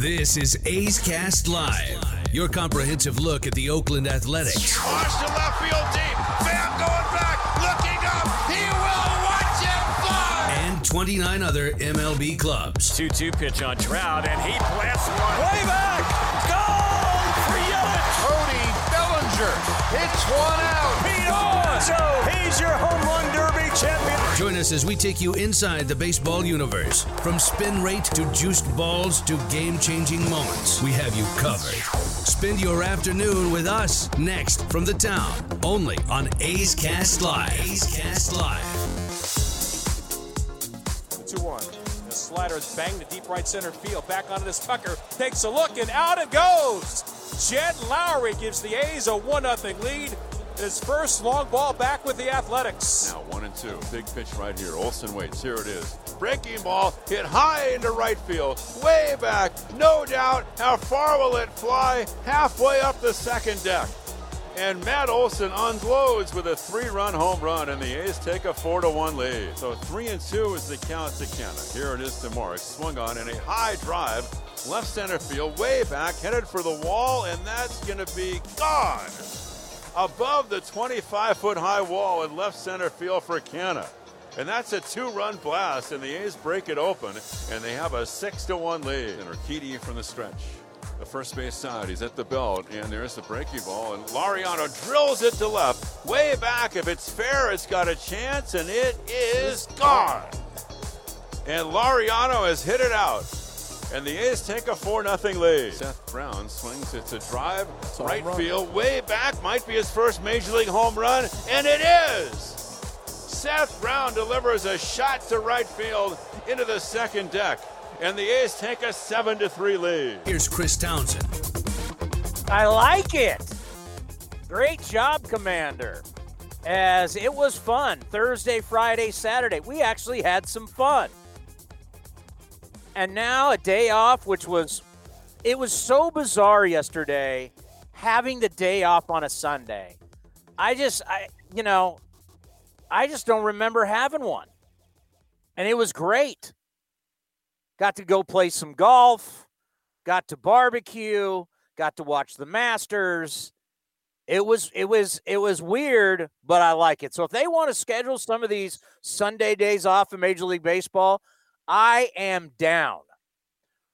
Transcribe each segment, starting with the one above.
This is A's Cast Live, your comprehensive look at the Oakland Athletics. Watch the left field deep. Pham going back, looking up. He will watch it fly. And 29 other MLB clubs. 2 2 pitch on Trout, and he blasts one way back. Bellinger hits one out. Pete Alonso, he's your home run derby champion. Join us as we take you inside the baseball universe. From spin rate to juiced balls to game changing moments, we have you covered. Spend your afternoon with us next from the town, only on A's Cast Live. A's Cast Live. 2 1. The slider is banged to deep right center field. Back onto this Tucker. Takes a look and out it goes. Jed Lowrie gives the A's a 1 0 lead. His first long ball back with the Athletics. Now one and two. Big pitch right here. Olson waits. Here it is. Breaking ball hit high into right field. Way back. No doubt. How far will it fly? Halfway up the second deck. And Matt Olson unloads with a three-run home run, and the A's take a four-to-one lead. So three and two is the count to Canha. Here it is to swung on in a high drive, left center field, way back, headed for the wall, and that's going to be gone above the 25 foot high wall in left center field for Canha. And that's a two run blast, and the A's break it open, and they have a 6 to 1 lead. And Urquidy from the stretch. The first base side, he's at the belt, and there's the breaking ball, and Laureano drills it to left. Way back, if it's fair, it's got a chance, and it is gone. And Laureano has hit it out. And the A's take a 4 0 lead. Seth Brown swings. It's a drive. right field. Way back. Might be his first Major League home run. And it is. Seth Brown delivers a shot to right field into the second deck. And the A's take a 7 3 lead. Here's Chris Townsend. I like it. Great job, Commander. As it was fun Thursday, Friday, Saturday. We actually had some fun and now a day off, which was, it was so bizarre yesterday having the day off on a Sunday. I just, I, you know, I just don't remember having one. And it was great. Got to go play some golf, got to barbecue, got to watch the Masters. It was it was it was weird, but I like it. So if they want to schedule some of these Sunday days off in Major League Baseball, I am down.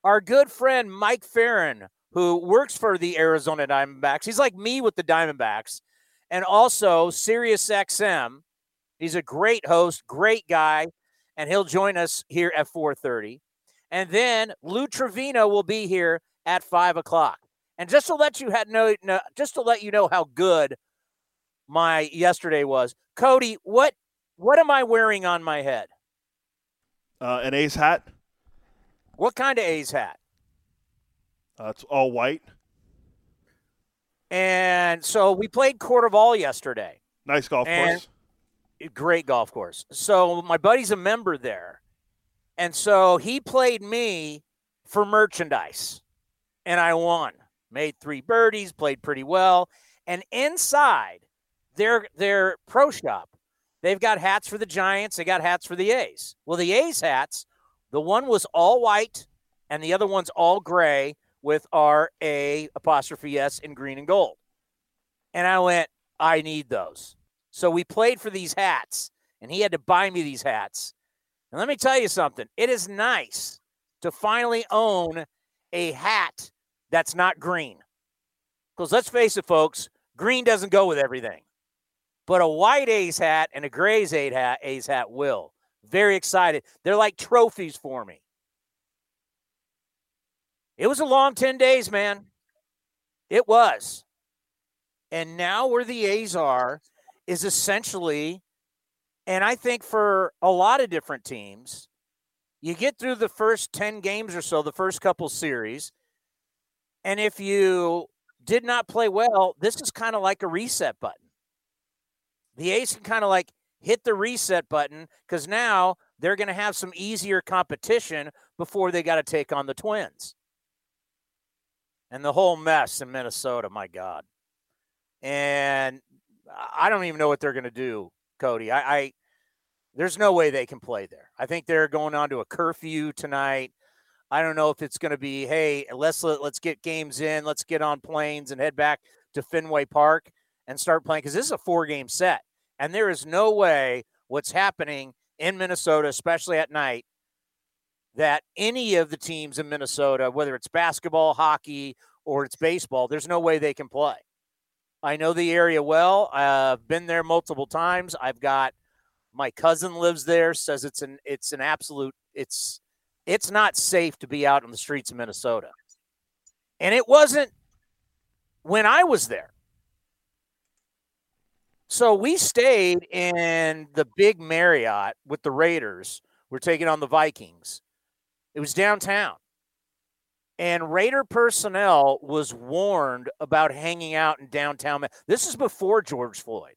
Our good friend Mike Ferrin, who works for the Arizona Diamondbacks, he's like me with the Diamondbacks, and also Sirius XM. He's a great host, great guy, and he'll join us here at 4:30. And then Lou Trivino will be here at five o'clock. And just to let you know, just to let you know how good my yesterday was, Cody, what what am I wearing on my head? Uh, an A's hat. What kind of A's hat? Uh, it's all white. And so we played CordeValle yesterday. Nice golf course. Great golf course. So my buddy's a member there. And so he played me for merchandise. And I won. Made three birdies, played pretty well. And inside their their pro shop, They've got hats for the Giants. They got hats for the A's. Well, the A's hats, the one was all white and the other one's all gray with R A apostrophe S in green and gold. And I went, I need those. So we played for these hats, and he had to buy me these hats. And let me tell you something it is nice to finally own a hat that's not green. Because let's face it, folks, green doesn't go with everything but a white A's hat and a gray A's hat, A's hat will. Very excited. They're like trophies for me. It was a long 10 days, man. It was. And now where the A's are is essentially, and I think for a lot of different teams, you get through the first 10 games or so, the first couple series. And if you did not play well, this is kind of like a reset button the A's can kind of like hit the reset button because now they're going to have some easier competition before they got to take on the Twins. And the whole mess in Minnesota, my God. And I don't even know what they're going to do, Cody. I, I there's no way they can play there. I think they're going on to a curfew tonight. I don't know if it's going to be, hey, let's let, let's get games in, let's get on planes and head back to Fenway Park and start playing because this is a four game set, and there is no way what's happening in Minnesota, especially at night, that any of the teams in Minnesota, whether it's basketball, hockey, or it's baseball, there's no way they can play. I know the area well. I've been there multiple times. I've got my cousin lives there, says it's an it's an absolute it's it's not safe to be out on the streets of Minnesota. And it wasn't when I was there. So we stayed in the big Marriott with the Raiders. We're taking on the Vikings. It was downtown. And Raider personnel was warned about hanging out in downtown. This is before George Floyd.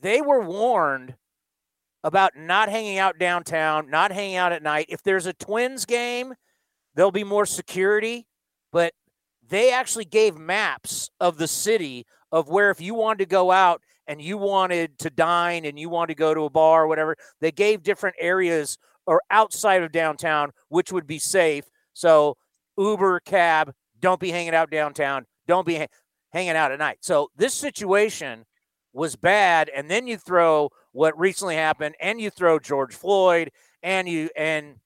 They were warned about not hanging out downtown, not hanging out at night. If there's a Twins game, there'll be more security, but they actually gave maps of the city of where if you wanted to go out and you wanted to dine and you wanted to go to a bar or whatever, they gave different areas or outside of downtown which would be safe. So Uber, cab, don't be hanging out downtown, don't be ha- hanging out at night. So this situation was bad and then you throw what recently happened and you throw George Floyd and you and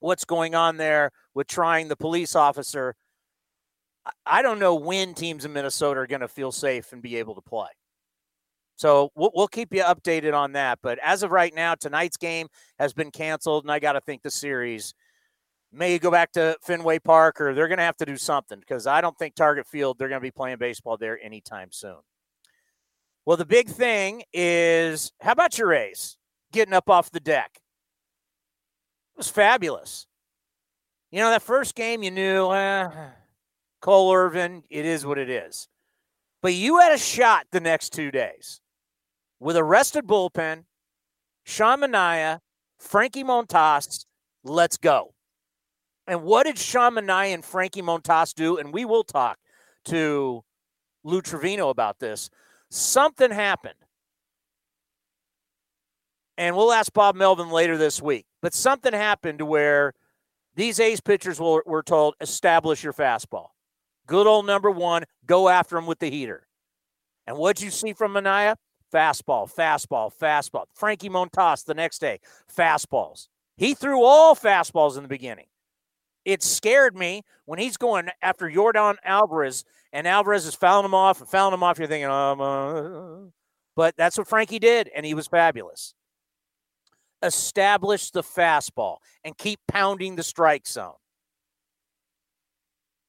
what's going on there with trying the police officer I don't know when teams in Minnesota are going to feel safe and be able to play. So we'll, we'll, keep you updated on that. But as of right now, tonight's game has been canceled, and I got to think the series may go back to Fenway Park or they're going to have to do something because I don't think Target Field, they're going to be playing baseball there anytime soon. Well, the big thing is how about your A's getting up off the deck? It was fabulous. You know, that first game, you knew, eh, Cole Irvin, it is what it is. But you had a shot the next two days with a rested bullpen, Sean Manaea, Frankie Montas. Let's go. And what did Sean Manaea and Frankie Montas do? And we will talk to Lou Trivino about this. Something happened. And we'll ask Bob Melvin later this week. But something happened to where these ace pitchers were, were told, establish your fastball. Good old number one, go after him with the heater. And what'd you see from Manaea? Fastball, fastball, fastball. Frankie Montas the next day, fastballs. He threw all fastballs in the beginning. It scared me when he's going after Yordan Alvarez, and Alvarez is fouling him off and fouling him off. You're thinking, um, uh, but that's what Frankie did, and he was fabulous. Establish the fastball and keep pounding the strike zone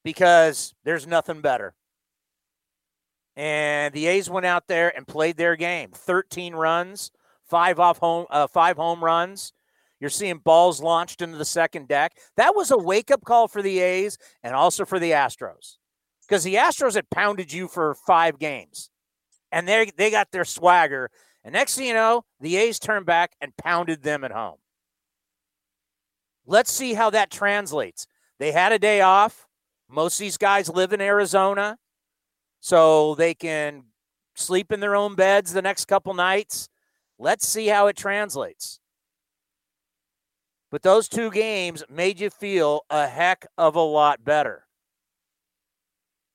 because there's nothing better. And the A's went out there and played their game. 13 runs, five off home, uh, five home runs. You're seeing balls launched into the second deck. That was a wake up call for the A's and also for the Astros because the Astros had pounded you for five games and they they got their swagger. And next thing you know, the A's turned back and pounded them at home. Let's see how that translates. They had a day off. Most of these guys live in Arizona, so they can sleep in their own beds the next couple nights. Let's see how it translates. But those two games made you feel a heck of a lot better.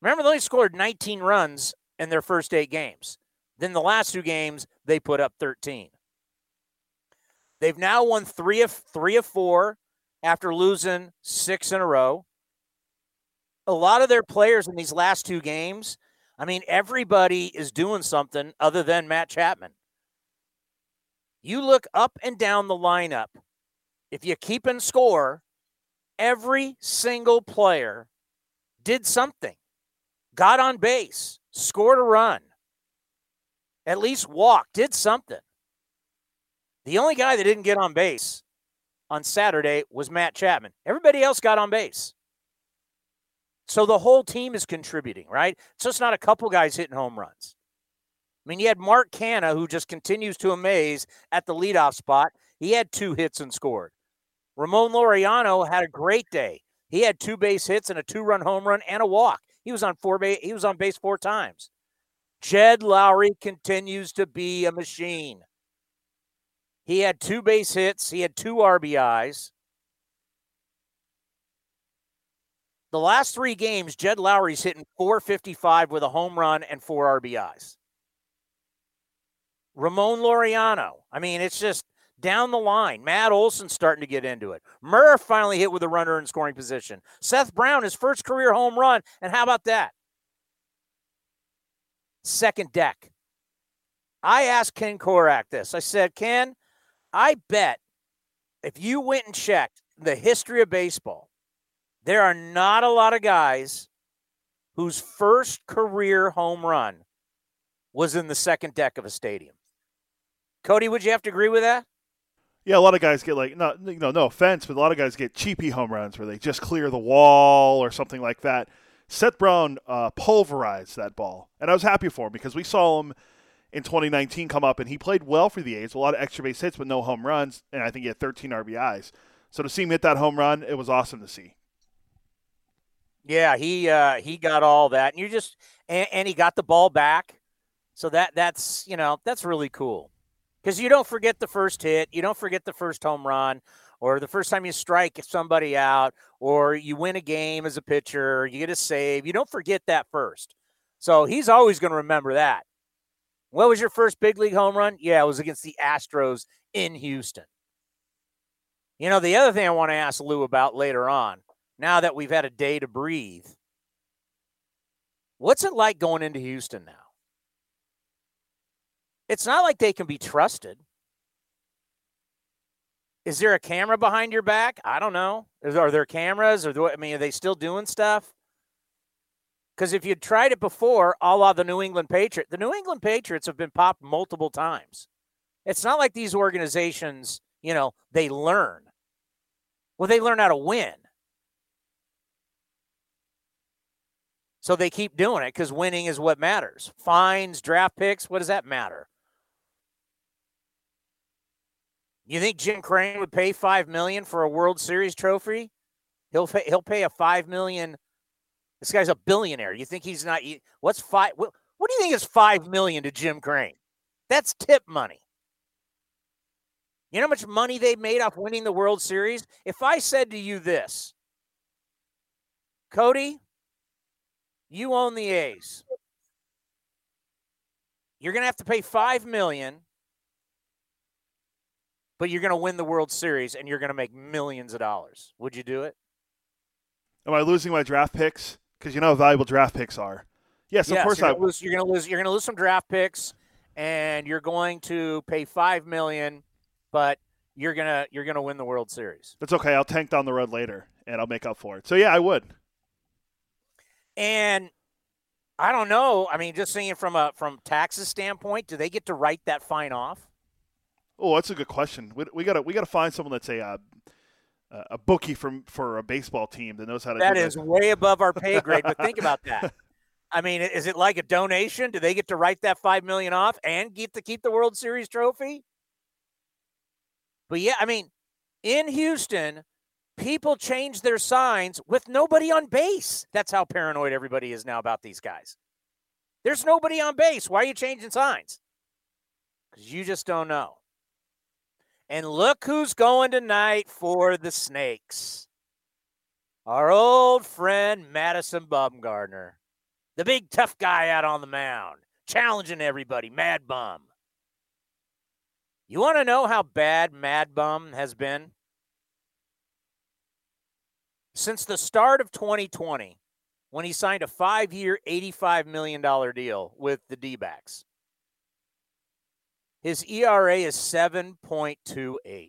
Remember, they only scored 19 runs in their first eight games. Then the last two games, they put up 13. They've now won three of three of four after losing six in a row a lot of their players in these last two games, I mean, everybody is doing something other than Matt Chapman. You look up and down the lineup. If you keep in score, every single player did something, got on base, scored a run, at least walked, did something. The only guy that didn't get on base on Saturday was Matt Chapman. Everybody else got on base. So the whole team is contributing, right? So it's not a couple guys hitting home runs. I mean, you had Mark Canha, who just continues to amaze at the leadoff spot. He had two hits and scored. Ramon Laureano had a great day. He had two base hits and a two-run home run and a walk. He was on four base. He was on base four times. Jed Lowrie continues to be a machine. He had two base hits. He had two RBIs. The last three games, Jed Lowrie's hitting 455 with a home run and four RBIs. Ramon Laureano. I mean, it's just down the line. Matt Olson starting to get into it. Murph finally hit with a runner in scoring position. Seth Brown, his first career home run. And how about that? Second deck. I asked Ken Korach this. I said, Ken, I bet if you went and checked the history of baseball, there are not a lot of guys whose first career home run was in the second deck of a stadium. Cody, would you have to agree with that? Yeah, a lot of guys get like no, you know, no offense, but a lot of guys get cheapy home runs where they just clear the wall or something like that. Seth Brown uh, pulverized that ball, and I was happy for him because we saw him in 2019 come up and he played well for the A's, a lot of extra base hits but no home runs, and I think he had 13 RBIs. So to see him hit that home run, it was awesome to see. Yeah, he uh, he got all that, and you just and, and he got the ball back, so that that's you know that's really cool because you don't forget the first hit, you don't forget the first home run, or the first time you strike somebody out, or you win a game as a pitcher, you get a save. You don't forget that first. So he's always going to remember that. What was your first big league home run? Yeah, it was against the Astros in Houston. You know, the other thing I want to ask Lou about later on, now that we've had a day to breathe, what's it like going into Houston now? It's not like they can be trusted. Is there a camera behind your back? I don't know. Are there cameras? Or I mean, are they still doing stuff? Because if you'd tried it before, a la the New England Patriots, the New England Patriots have been popped multiple times. It's not like these organizations, you know, they learn. Well, they learn how to win. So they keep doing it because winning is what matters. Fines, draft picks, what does that matter? You think Jim Crane would pay five million for a World Series trophy? He'll pay, he'll pay a five million. This guy's a billionaire. You think he's not? What's five? What, what do you think is five million to Jim Crane? That's tip money. You know how much money they made off winning the World Series? If I said to you this, Cody, you own the A's. You're going to have to pay 5 million but you're going to win the World Series and you're going to make millions of dollars. Would you do it? Am I losing my draft picks? Because you know how valuable draft picks are. Yes, yes of course you're I. Gonna lose, you're going to lose. You're going to lose some draft picks, and you're going to pay five million, but you're gonna you're gonna win the World Series. That's okay. I'll tank down the road later, and I'll make up for it. So yeah, I would. And I don't know. I mean, just seeing from a from taxes standpoint, do they get to write that fine off? Oh, that's a good question. We, we gotta we gotta find someone that's a uh, a bookie from for a baseball team that knows how to. That is that. way above our pay grade. but think about that. I mean, is it like a donation? Do they get to write that five million off and get to keep the World Series trophy? But yeah, I mean, in Houston, people change their signs with nobody on base. That's how paranoid everybody is now about these guys. There's nobody on base. Why are you changing signs? Because you just don't know. And look who's going tonight for the Snakes. Our old friend Madison Bumgarner, the big tough guy out on the mound, challenging everybody, Mad Bum. You want to know how bad Mad Bum has been? Since the start of 2020, when he signed a five year, $85 million deal with the D backs, his ERA is 7.28,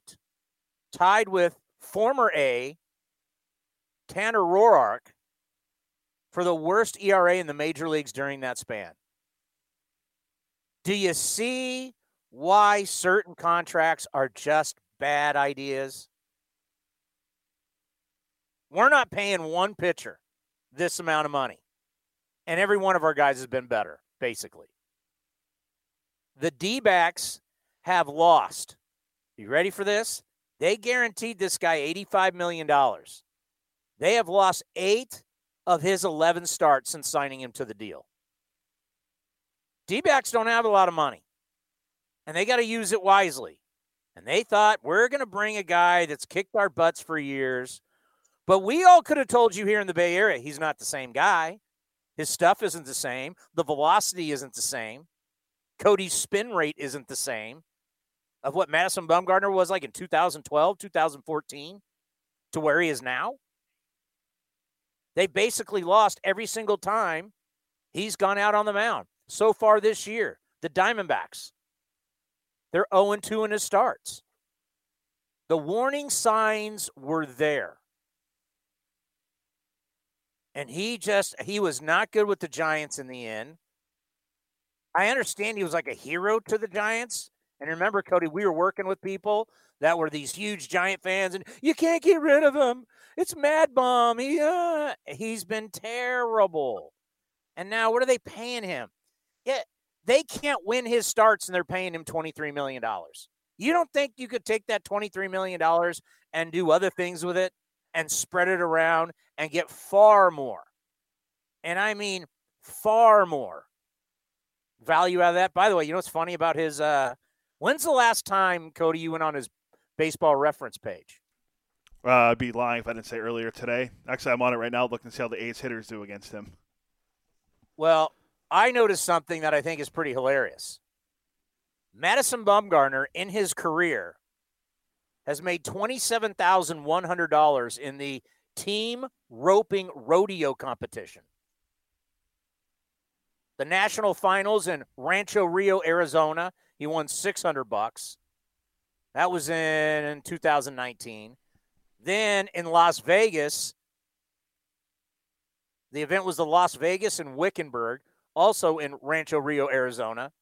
tied with former A, Tanner Roark, for the worst ERA in the major leagues during that span. Do you see why certain contracts are just bad ideas? We're not paying one pitcher this amount of money. And every one of our guys has been better, basically the D backs have lost. You ready for this? They guaranteed this guy $85 million. They have lost eight of his 11 starts since signing him to the deal. D backs don't have a lot of money, and they got to use it wisely. And they thought, we're going to bring a guy that's kicked our butts for years. But we all could have told you here in the Bay Area he's not the same guy. His stuff isn't the same. The velocity isn't the same. Cody's spin rate isn't the same of what Madison Bumgarner was like in 2012, 2014 to where he is now. They basically lost every single time he's gone out on the mound so far this year. The Diamondbacks, they're 0 2 in his starts. The warning signs were there. And he just, he was not good with the Giants in the end. I understand he was like a hero to the Giants. And remember, Cody, we were working with people that were these huge Giant fans, and you can't get rid of him. It's Mad Bum. He, uh, he's been terrible. And now, what are they paying him? Yeah, they can't win his starts, and they're paying him $23 million. You don't think you could take that $23 million and do other things with it and spread it around and get far more? And I mean, far more value out of that. By the way, you know what's funny about his uh when's the last time, Cody, you went on his baseball reference page? Uh, I'd be lying if I didn't say earlier today. Actually, I'm on it right now looking to see how the A's hitters do against him. Well, I noticed something that I think is pretty hilarious. Madison Bumgarner in his career has made $27,100 in the team roping rodeo competition. The national finals in Rancho Rio, Arizona, he won 600 bucks. That was in 2019. Then in Las Vegas, the event was the Las Vegas and Wickenburg, also in Rancho Rio, Arizona,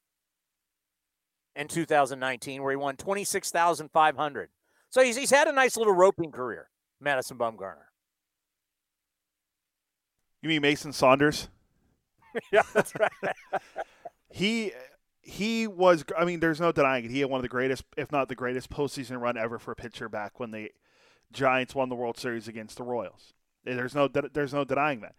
in 2019, where he won 26,500. So he's, he's had a nice little roping career, Madison Bumgarner. You mean Mason Saunders? yeah, that's right. he he was. I mean, there's no denying it. He had one of the greatest, if not the greatest, postseason run ever for a pitcher back when the Giants won the World Series against the Royals. There's no there's no denying that.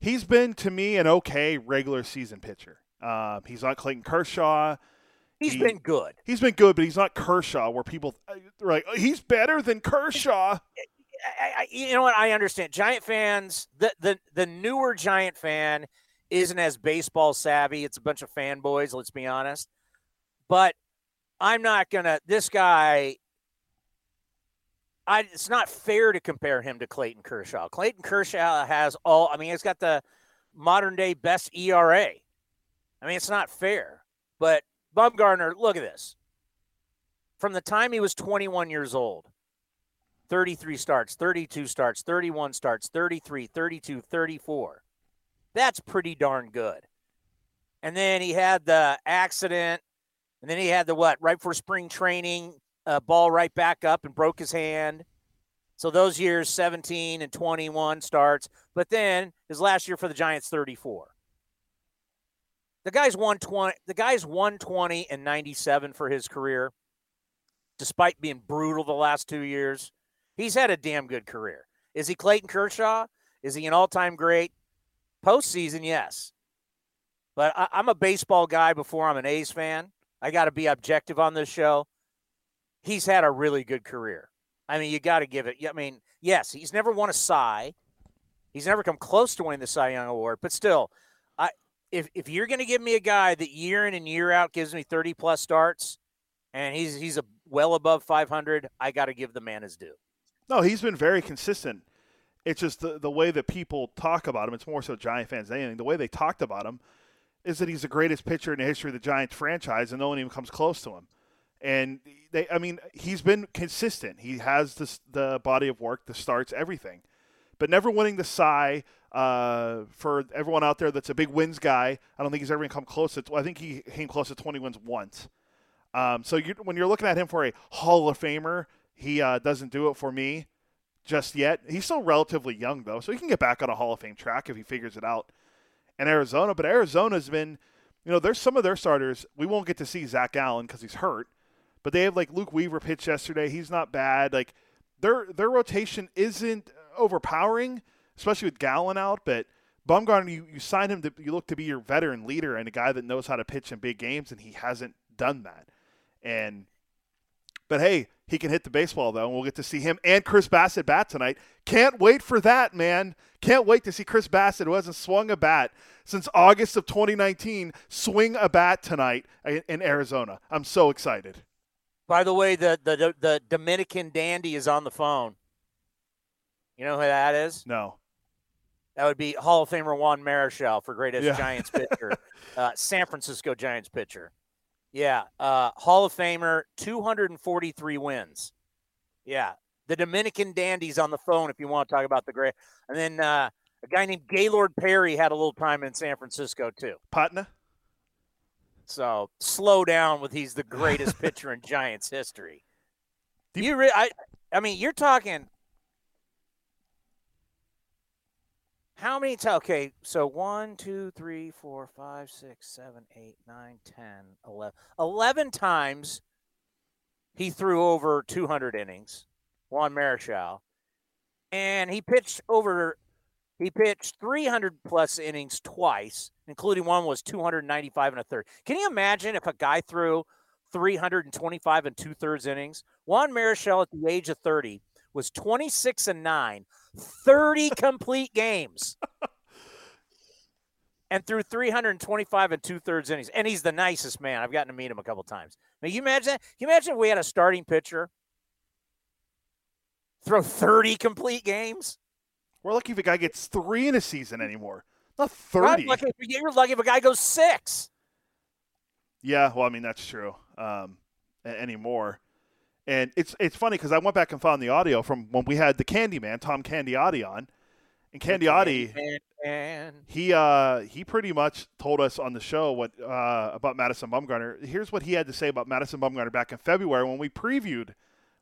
He's been to me an okay regular season pitcher. Um, he's not Clayton Kershaw. He's he, been good. He's been good, but he's not Kershaw, where people are like, oh, he's better than Kershaw. I, I, you know what? I understand. Giant fans, the, the the newer Giant fan isn't as baseball savvy. It's a bunch of fanboys, let's be honest. But I'm not gonna. This guy, I. It's not fair to compare him to Clayton Kershaw. Clayton Kershaw has all. I mean, he's got the modern day best ERA. I mean, it's not fair. But Bumgarner, look at this. From the time he was 21 years old, 33 starts, 32 starts, 31 starts, 33, 32, 34. That's pretty darn good. And then he had the accident, and then he had the what right for spring training, uh, ball right back up and broke his hand. So those years, 17 and 21 starts. But then his last year for the Giants, 34. The guy's 120. The guy's 120 and 97 for his career, despite being brutal the last two years. He's had a damn good career. Is he Clayton Kershaw? Is he an all-time great? Postseason, yes. But I, am a baseball guy before I'm an A's fan. I got to be objective on this show. He's had a really good career. I mean, you got to give it. I mean, yes, he's never won a Cy. He's never come close to winning the Cy Young Award, but still, I if if you're going to give me a guy that year in and year out gives me 30 plus starts, and he's he's a well above 500, I got to give the man his due. No, he's been very consistent it's just the, the way that people talk about him. It's more so Giant fans than anything. The way they talked about him is that he's the greatest pitcher in the history of the Giants franchise, and no one even comes close to him. And they, I mean, he's been consistent. He has this, the body of work, the starts, everything, but never winning the Cy. Uh, for everyone out there that's a big wins guy, I don't think he's ever going to come close. To, I think he came close to 20 wins once. Um, so you, when you're looking at him for a Hall of Famer, he uh, doesn't do it for me just yet. He's still relatively young though, so he can get back on a Hall of Fame track if he figures it out. in Arizona, but Arizona's been, you know, there's some of their starters. We won't get to see Zac Gallen because he's hurt, but they have like Luke Weaver pitched yesterday. He's not bad. Like their their rotation isn't overpowering, especially with Gallen out. But Bumgarner, you, you signed him to you look to be your veteran leader and a guy that knows how to pitch in big games, and he hasn't done that. And But hey, he can hit the baseball though, and we'll get to see him and Chris Bassitt bat tonight. Can't wait for that, man. Can't wait to see Chris Bassitt, who hasn't swung a bat since August of 2019, swing a bat tonight in Arizona. I'm so excited. By the way, the the the Dominican dandy is on the phone. You know who that is? No. That would be Hall of Famer Juan Marichal for greatest yeah. Giants pitcher, uh, San Francisco Giants pitcher. Yeah, uh, Hall of Famer, 243 wins. Yeah, the Dominican dandies on the phone if you want to talk about the great. And then uh, a guy named Gaylord Perry had a little time in San Francisco too. Patna. So slow down with he's the greatest pitcher in Giants history. Do you re- I I mean you're talking How many times? Okay, so 1, 2, 3, 4, 5, 6, 7, 8, 9, 10, 11. 11 times he threw over 200 innings, Juan Marichal. And he pitched over, he pitched 300 plus innings twice, including one was 295 and a third. Can you imagine if a guy threw 325 and two thirds innings? Juan Marichal at the age of 30 was 26 and 9, 30 complete games. and threw 325 and two thirds innings. And he's the nicest man. I've gotten to meet him a couple times. Now, you imagine that? Can you imagine if we had a starting pitcher throw 30 complete games? We're lucky if a guy gets three in a season anymore. Not 30. Lucky you're lucky if a guy goes six. Yeah, well, I mean, that's true um, anymore. And it's it's funny because I went back and found the audio from when we had the Candyman, Tom Candiotti on. And Candiotti, he uh, he pretty much told us on the show what uh, about Madison Bumgarner. Here's what he had to say about Madison Bumgarner back in February when we previewed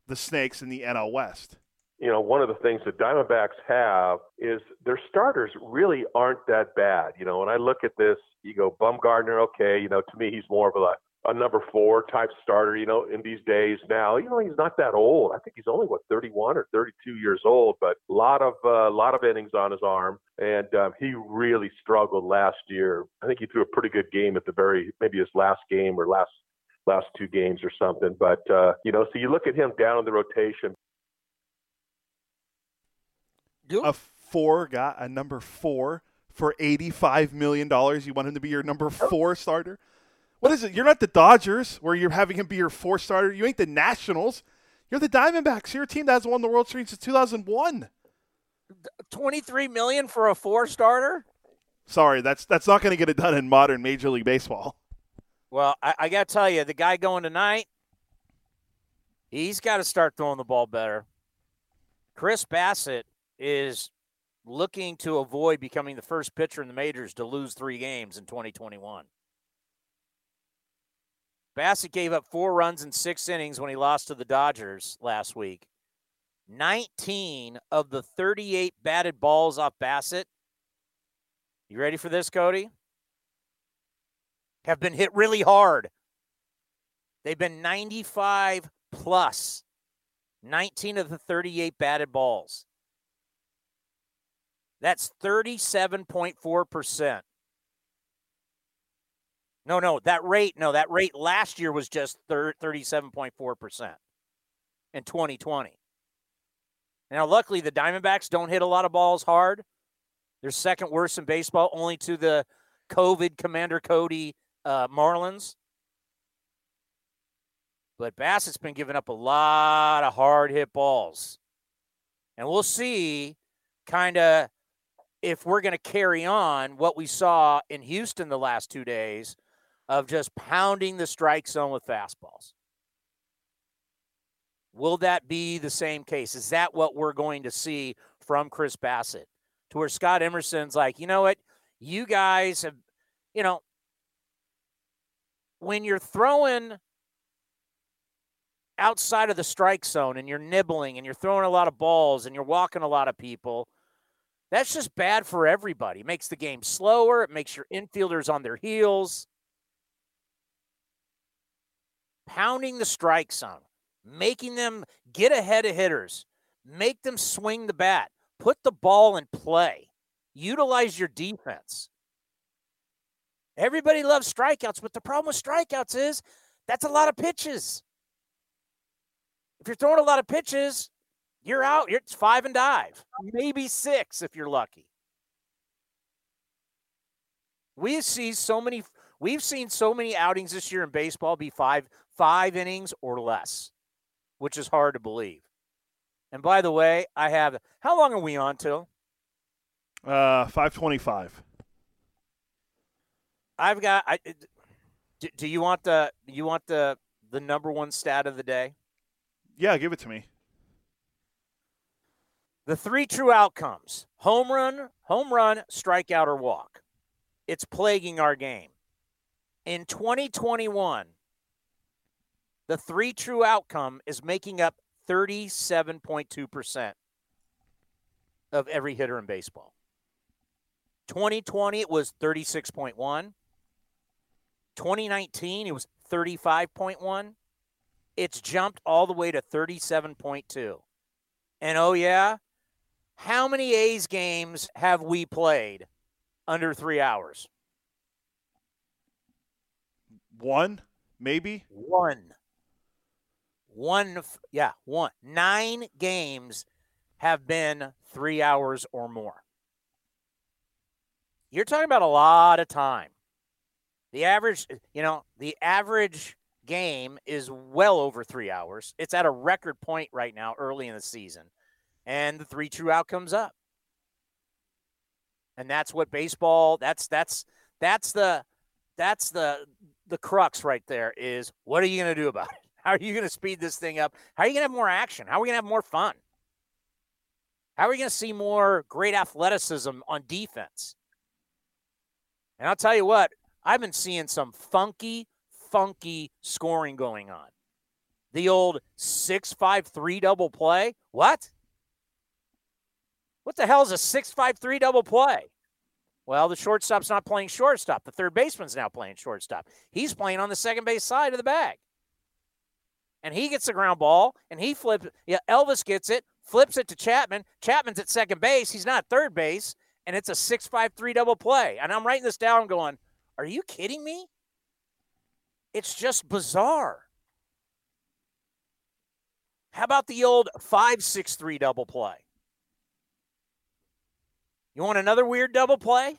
the Snakes in the NL West. You know, one of the things the Diamondbacks have is their starters really aren't that bad. You know, when I look at this, you go Bumgarner, okay. You know, to me, he's more of a a number four type starter, you know, in these days now. You know, he's not that old. I think he's only what 31 or 32 years old, but a lot of a uh, lot of innings on his arm, and um, he really struggled last year. I think he threw a pretty good game at the very maybe his last game or last last two games or something. But uh, you know, so you look at him down in the rotation. A four guy, a number four for eighty-five million dollars. You want him to be your number four starter? What is it? You're not the Dodgers where you're having him be your four starter. You ain't the Nationals. You're the Diamondbacks. You're a team that hasn't won the World Series since 2001. 23 million for a four starter? Sorry, that's that's not going to get it done in modern Major League Baseball. Well, I, I got to tell you, the guy going tonight, he's got to start throwing the ball better. Chris Bassitt is looking to avoid becoming the first pitcher in the majors to lose three games in 2021. Bassitt gave up four runs in six innings when he lost to the Dodgers last week. 19 of the 38 batted balls off Bassitt. You ready for this, Cody? Have been hit really hard. They've been 95 plus. 19 of the 38 batted balls. That's 37.4%. No, no, that rate, no, that rate last year was just 37.4% in 2020. Now, luckily, the Diamondbacks don't hit a lot of balls hard. They're second worst in baseball, only to the COVID Commander Cody uh, Marlins. But Bassitt's been giving up a lot of hard hit balls. And we'll see kind of if we're going to carry on what we saw in Houston the last two days of just pounding the strike zone with fastballs. Will that be the same case? Is that what we're going to see from Chris Bassitt? To where Scott Emerson's like, you know what? You guys have, you know, when you're throwing outside of the strike zone and you're nibbling and you're throwing a lot of balls and you're walking a lot of people, that's just bad for everybody. It makes the game slower. It makes your infielders on their heels pounding the strike zone, making them get ahead of hitters, make them swing the bat, put the ball in play, utilize your defense. Everybody loves strikeouts, but the problem with strikeouts is that's a lot of pitches. If you're throwing a lot of pitches, you're out. It's five and dive, maybe six if you're lucky. We see so many. We've seen so many outings this year in baseball be five five innings or less, which is hard to believe. And by the way, I have. How long are we on till? Uh, five twenty-five. I've got. I, do, do you want the? You want the the number one stat of the day? Yeah, give it to me. The three true outcomes: home run, home run, strikeout, or walk. It's plaguing our game. In 2021, the three true outcome is making up 37.2% of every hitter in baseball. 2020, it was 36.1. 2019, it was 35.1. It's jumped all the way to 37.2. And oh, yeah, how many A's games have we played under three hours? One, maybe? One. One, yeah, one. Nine games have been three hours or more. You're talking about a lot of time. The average, you know, the average game is well over three hours. It's at a record point right now, early in the season, and the three true outcomes up. And that's what baseball. That's that's that's the that's the the crux right there. Is what are you going to do about it? How are you going to speed this thing up? How are you going to have more action? How are we going to have more fun? How are we going to see more great athleticism on defense? And I'll tell you what, I've been seeing some funky, funky scoring going on. The old six-five-three double play. What? What the hell is a six-five-three double play? Well, the shortstop's not playing shortstop. The third baseman's now playing shortstop. He's playing on the second base side of the bag. And he gets the ground ball and he flips. Yeah, Elvis gets it, flips it to Chapman. Chapman's at second base. He's not third base. And it's a six-five-three double play. And I'm writing this down going, are you kidding me? It's just bizarre. How about the old 563 double play? You want another weird double play?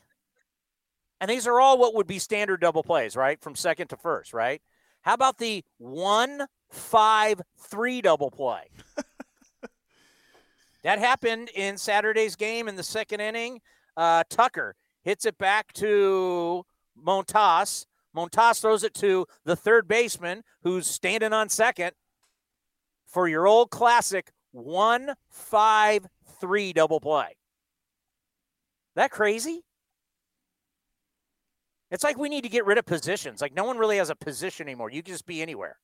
And these are all what would be standard double plays, right? From second to first, right? How about the 1 5 3 double play? that happened in Saturday's game in the second inning. Uh, Tucker hits it back to Montas. Montas throws it to the third baseman who's standing on second for your old classic 1 5 3 double play. That crazy? It's like we need to get rid of positions. Like no one really has a position anymore. You can just be anywhere.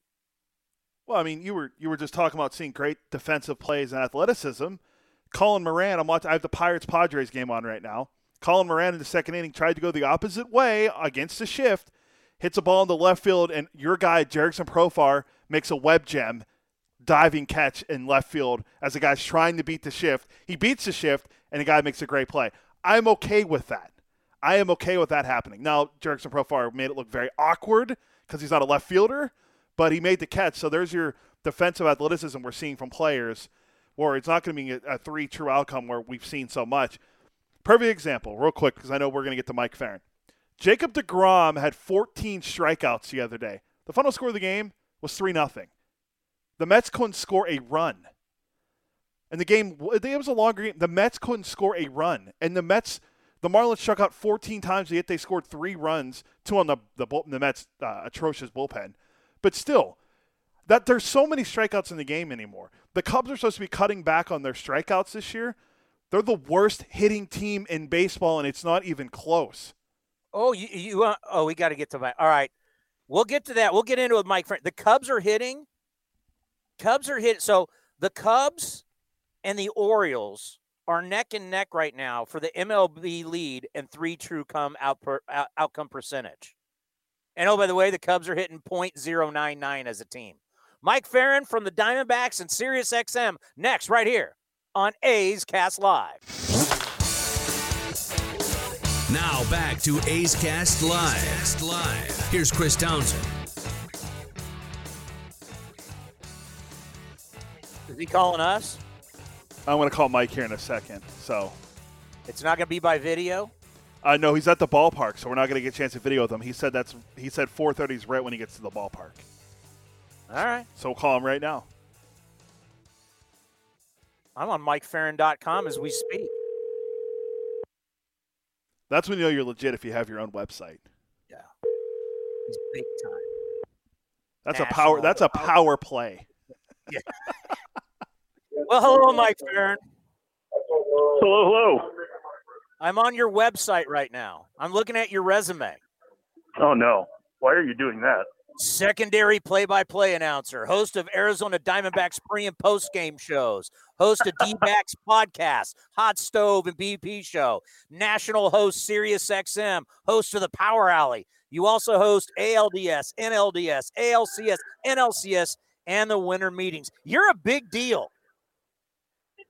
Well, I mean, you were you were just talking about seeing great defensive plays and athleticism. Colin Moran, I'm watching. I have the Pirates Padres game on right now. Colin Moran in the second inning tried to go the opposite way against the shift, hits a ball in the left field, and your guy, Jurickson Profar, makes a web gem diving catch in left field as the guy's trying to beat the shift. He beats the shift, and the guy makes a great play. I'm okay with that. I am okay with that happening. Now, Jurickson Profar made it look very awkward because he's not a left fielder, but he made the catch. So there's your defensive athleticism we're seeing from players where it's not going to be a, a three true outcome where we've seen so much. Perfect example, real quick, because I know we're going to get to Mike Ferrin. Jacob DeGrom had 14 strikeouts the other day. The final score of the game was 3 0. The Mets couldn't score a run. And the game, it was a longer game. The Mets couldn't score a run. And the Mets, the Marlins struck out 14 times, yet they scored three runs, two on the, the, the Mets' uh, atrocious bullpen. But still, that there's so many strikeouts in the game anymore. The Cubs are supposed to be cutting back on their strikeouts this year. They're the worst hitting team in baseball, and it's not even close. Oh, you, you uh, oh, we got to get to that. All right, we'll get to that. We'll get into it Mike. The Cubs are hitting. Cubs are hit. So the Cubs and the Orioles are neck and neck right now for the MLB lead and three true come out per, out, outcome percentage. And oh, by the way, the Cubs are hitting .099 as a team. Mike Ferrin from the Diamondbacks and Sirius XM next, right here on A's Cast Live. Now back to A's Cast Live. Live. Here's Chris Townsend. Is he calling us? I'm going to call Mike here in a second. So It's not going to be by video. I uh, know he's at the ballpark, so we're not going to get a chance to video with him. He said that's he said 4:30 is right when he gets to the ballpark. All right. So we'll call him right now. I'm on MikeFerrin.com as we speak. That's when you know you're legit if you have your own website. Yeah. He's big time. That's a power. That's a power play. Well, hello, Mike Ferrin. Hello, hello. I'm on your website right now. I'm looking at your resume. Oh no. Why are you doing that? Secondary play-by-play announcer, host of Arizona Diamondbacks pre and post game shows, host of D-backs podcast, Hot Stove and BP show, national host Sirius XM, host of the Power Alley. You also host ALDS, NLDS, ALCS, NLCS, and the winter meetings. You're a big deal.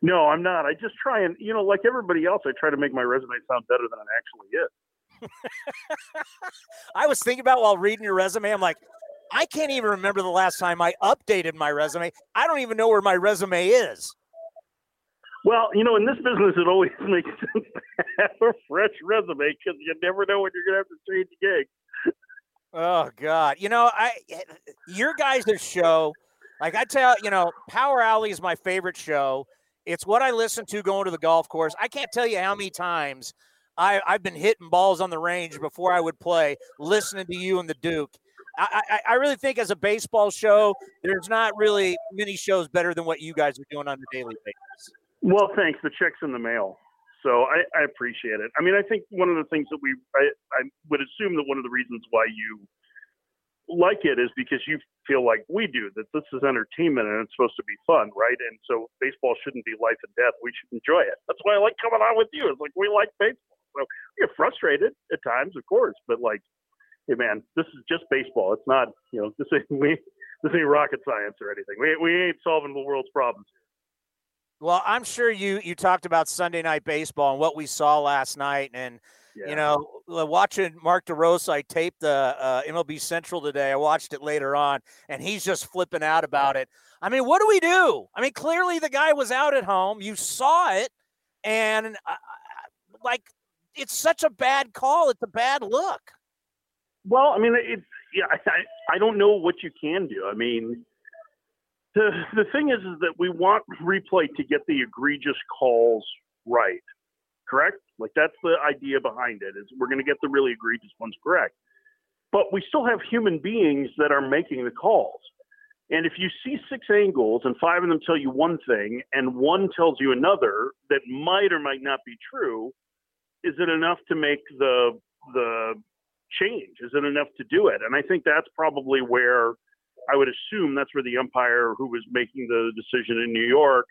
No, I'm not. I just try and you know, like everybody else, I try to make my resume sound better than it actually is. I was thinking about while reading your resume, I'm like, I can't even remember the last time I updated my resume. I don't even know where my resume is. Well, you know, in this business, it always makes sense to have a fresh resume because you never know when you're going to have to change gigs. Oh God, you know, I your guys' show, like I tell you know, Power Alley is my favorite show. It's what I listen to going to the golf course. I can't tell you how many times I, I've been hitting balls on the range before I would play, listening to you and the Duke. I, I, I really think as a baseball show, there's not really many shows better than what you guys are doing on a daily basis. Well, thanks. The check's in the mail. So I, I appreciate it. I mean, I think one of the things that we, I, I would assume that one of the reasons why you like it is because you feel like we do that this is entertainment and it's supposed to be fun, right? And so baseball shouldn't be life and death. We should enjoy it. That's why I like coming on with you. It's like we like baseball. So we get frustrated at times, of course, but like, hey man, this is just baseball. It's not, you know, this ain't we this ain't rocket science or anything. We we ain't solving the world's problems. Well, I'm sure you you talked about Sunday night baseball and what we saw last night, and Yeah. you know, watching Mark DeRosa, I taped the uh, MLB Central today. I watched it later on, and he's just flipping out about it. I mean, what do we do? I mean, clearly the guy was out at home. You saw it, and uh, like it's such a bad call. It's a bad look. Well, I mean, it's yeah. I, I I don't know what you can do. I mean, the the thing is, is that we want replay to get the egregious calls right, correct? Like that's the idea behind it. Is we're going to get the really egregious ones correct, but we still have human beings that are making the calls. And if you see six angles and five of them tell you one thing and one tells you another that might or might not be true, is it enough to make the the change? Is it enough to do it? And I think that's probably where I would assume that's where the umpire who was making the decision in New York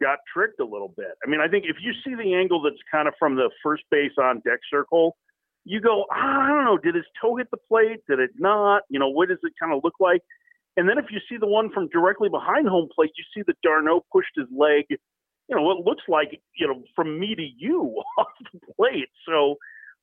got tricked a little bit. I mean, I think if you see the angle that's kind of from the first base on deck circle, you go, ah, I don't know, did his toe hit the plate? Did it not? You know, what does it kind of look like? And then if you see the one from directly behind home plate, you see that d'Arnaud pushed his leg, you know, what looks like, you know, from me to you off the plate. So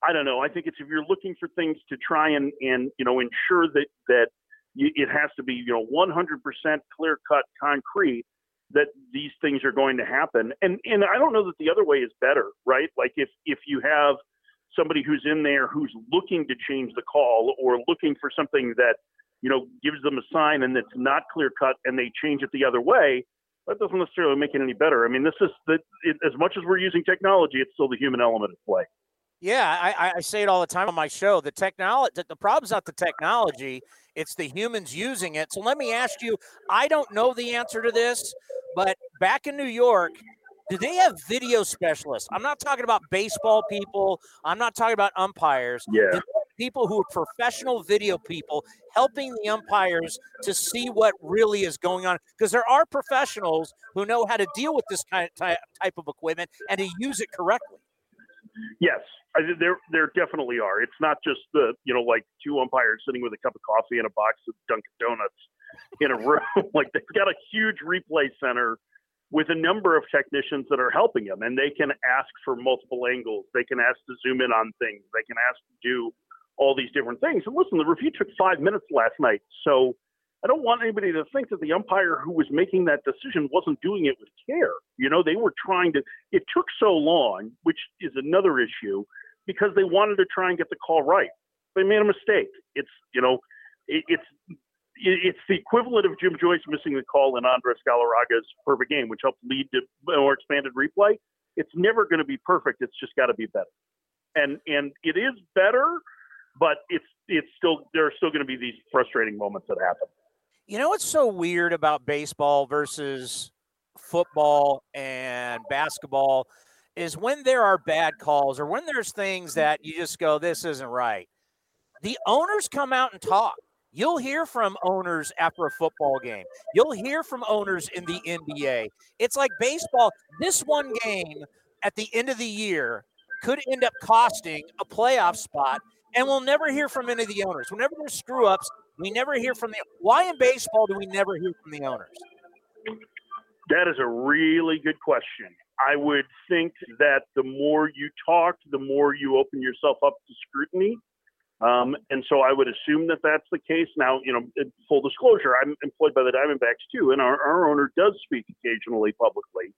I don't know. I think it's if you're looking for things to try and, and you know, ensure that, that it has to be, you know, 100% clear cut concrete that these things are going to happen. And, and I don't know that the other way is better, right? Like if, if you have somebody who's in there who's looking to change the call or looking for something that, you know, gives them a sign and it's not clear cut and they change it the other way, that doesn't necessarily make it any better. I mean, this is the, it, as much as we're using technology, it's still the human element at play. Yeah, I, I- say it all the time on my show. The technology, the problem's not the technology; it's the humans using it. So let me ask you: I don't know the answer to this, but back in New York, do they have video specialists? I'm not talking about baseball people. I'm not talking about umpires. Yeah. Do they have People who are professional video people helping the umpires to see what really is going on because there are professionals who know how to deal with this kind of ty- type of equipment and to use it correctly. Yes, I, there there definitely are. It's not just the you know like two umpires sitting with a cup of coffee and a box of Dunkin' Donuts in a room. like they've got a huge replay center with a number of technicians that are helping them, and they can ask for multiple angles. They can ask to zoom in on things. They can ask to do all these different things. And listen, the review took five minutes last night, so I don't want anybody to think that the umpire who was making that decision wasn't doing it with care. You know, they were trying to. It took so long, which is another issue, because they wanted to try and get the call right. They made a mistake. It's you know, it, it's it's the equivalent of Jim Joyce missing the call in Andres Galarraga's perfect game, which helped lead to more expanded replay. It's never going to be perfect. It's just got to be better, and and it is better, but it's it's still there are still going to be these frustrating moments that happen. You know what's so weird about baseball versus football and basketball is when there are bad calls or when there's things that you just go, this isn't right. The owners come out and talk. You'll hear from owners after a football game. You'll hear from owners in the NBA. It's like baseball. This one game at the end of the year could end up costing a playoff spot, and we'll never hear from any of the owners. Whenever there's screw ups, we never hear from the. Why in baseball do we never hear from the owners? That is a really good question. I would think that the more you talk, the more you open yourself up to scrutiny. Um, and so I would assume that that's the case. Now, you know, full disclosure, I'm employed by the Diamondbacks too, and our, our owner does speak occasionally publicly.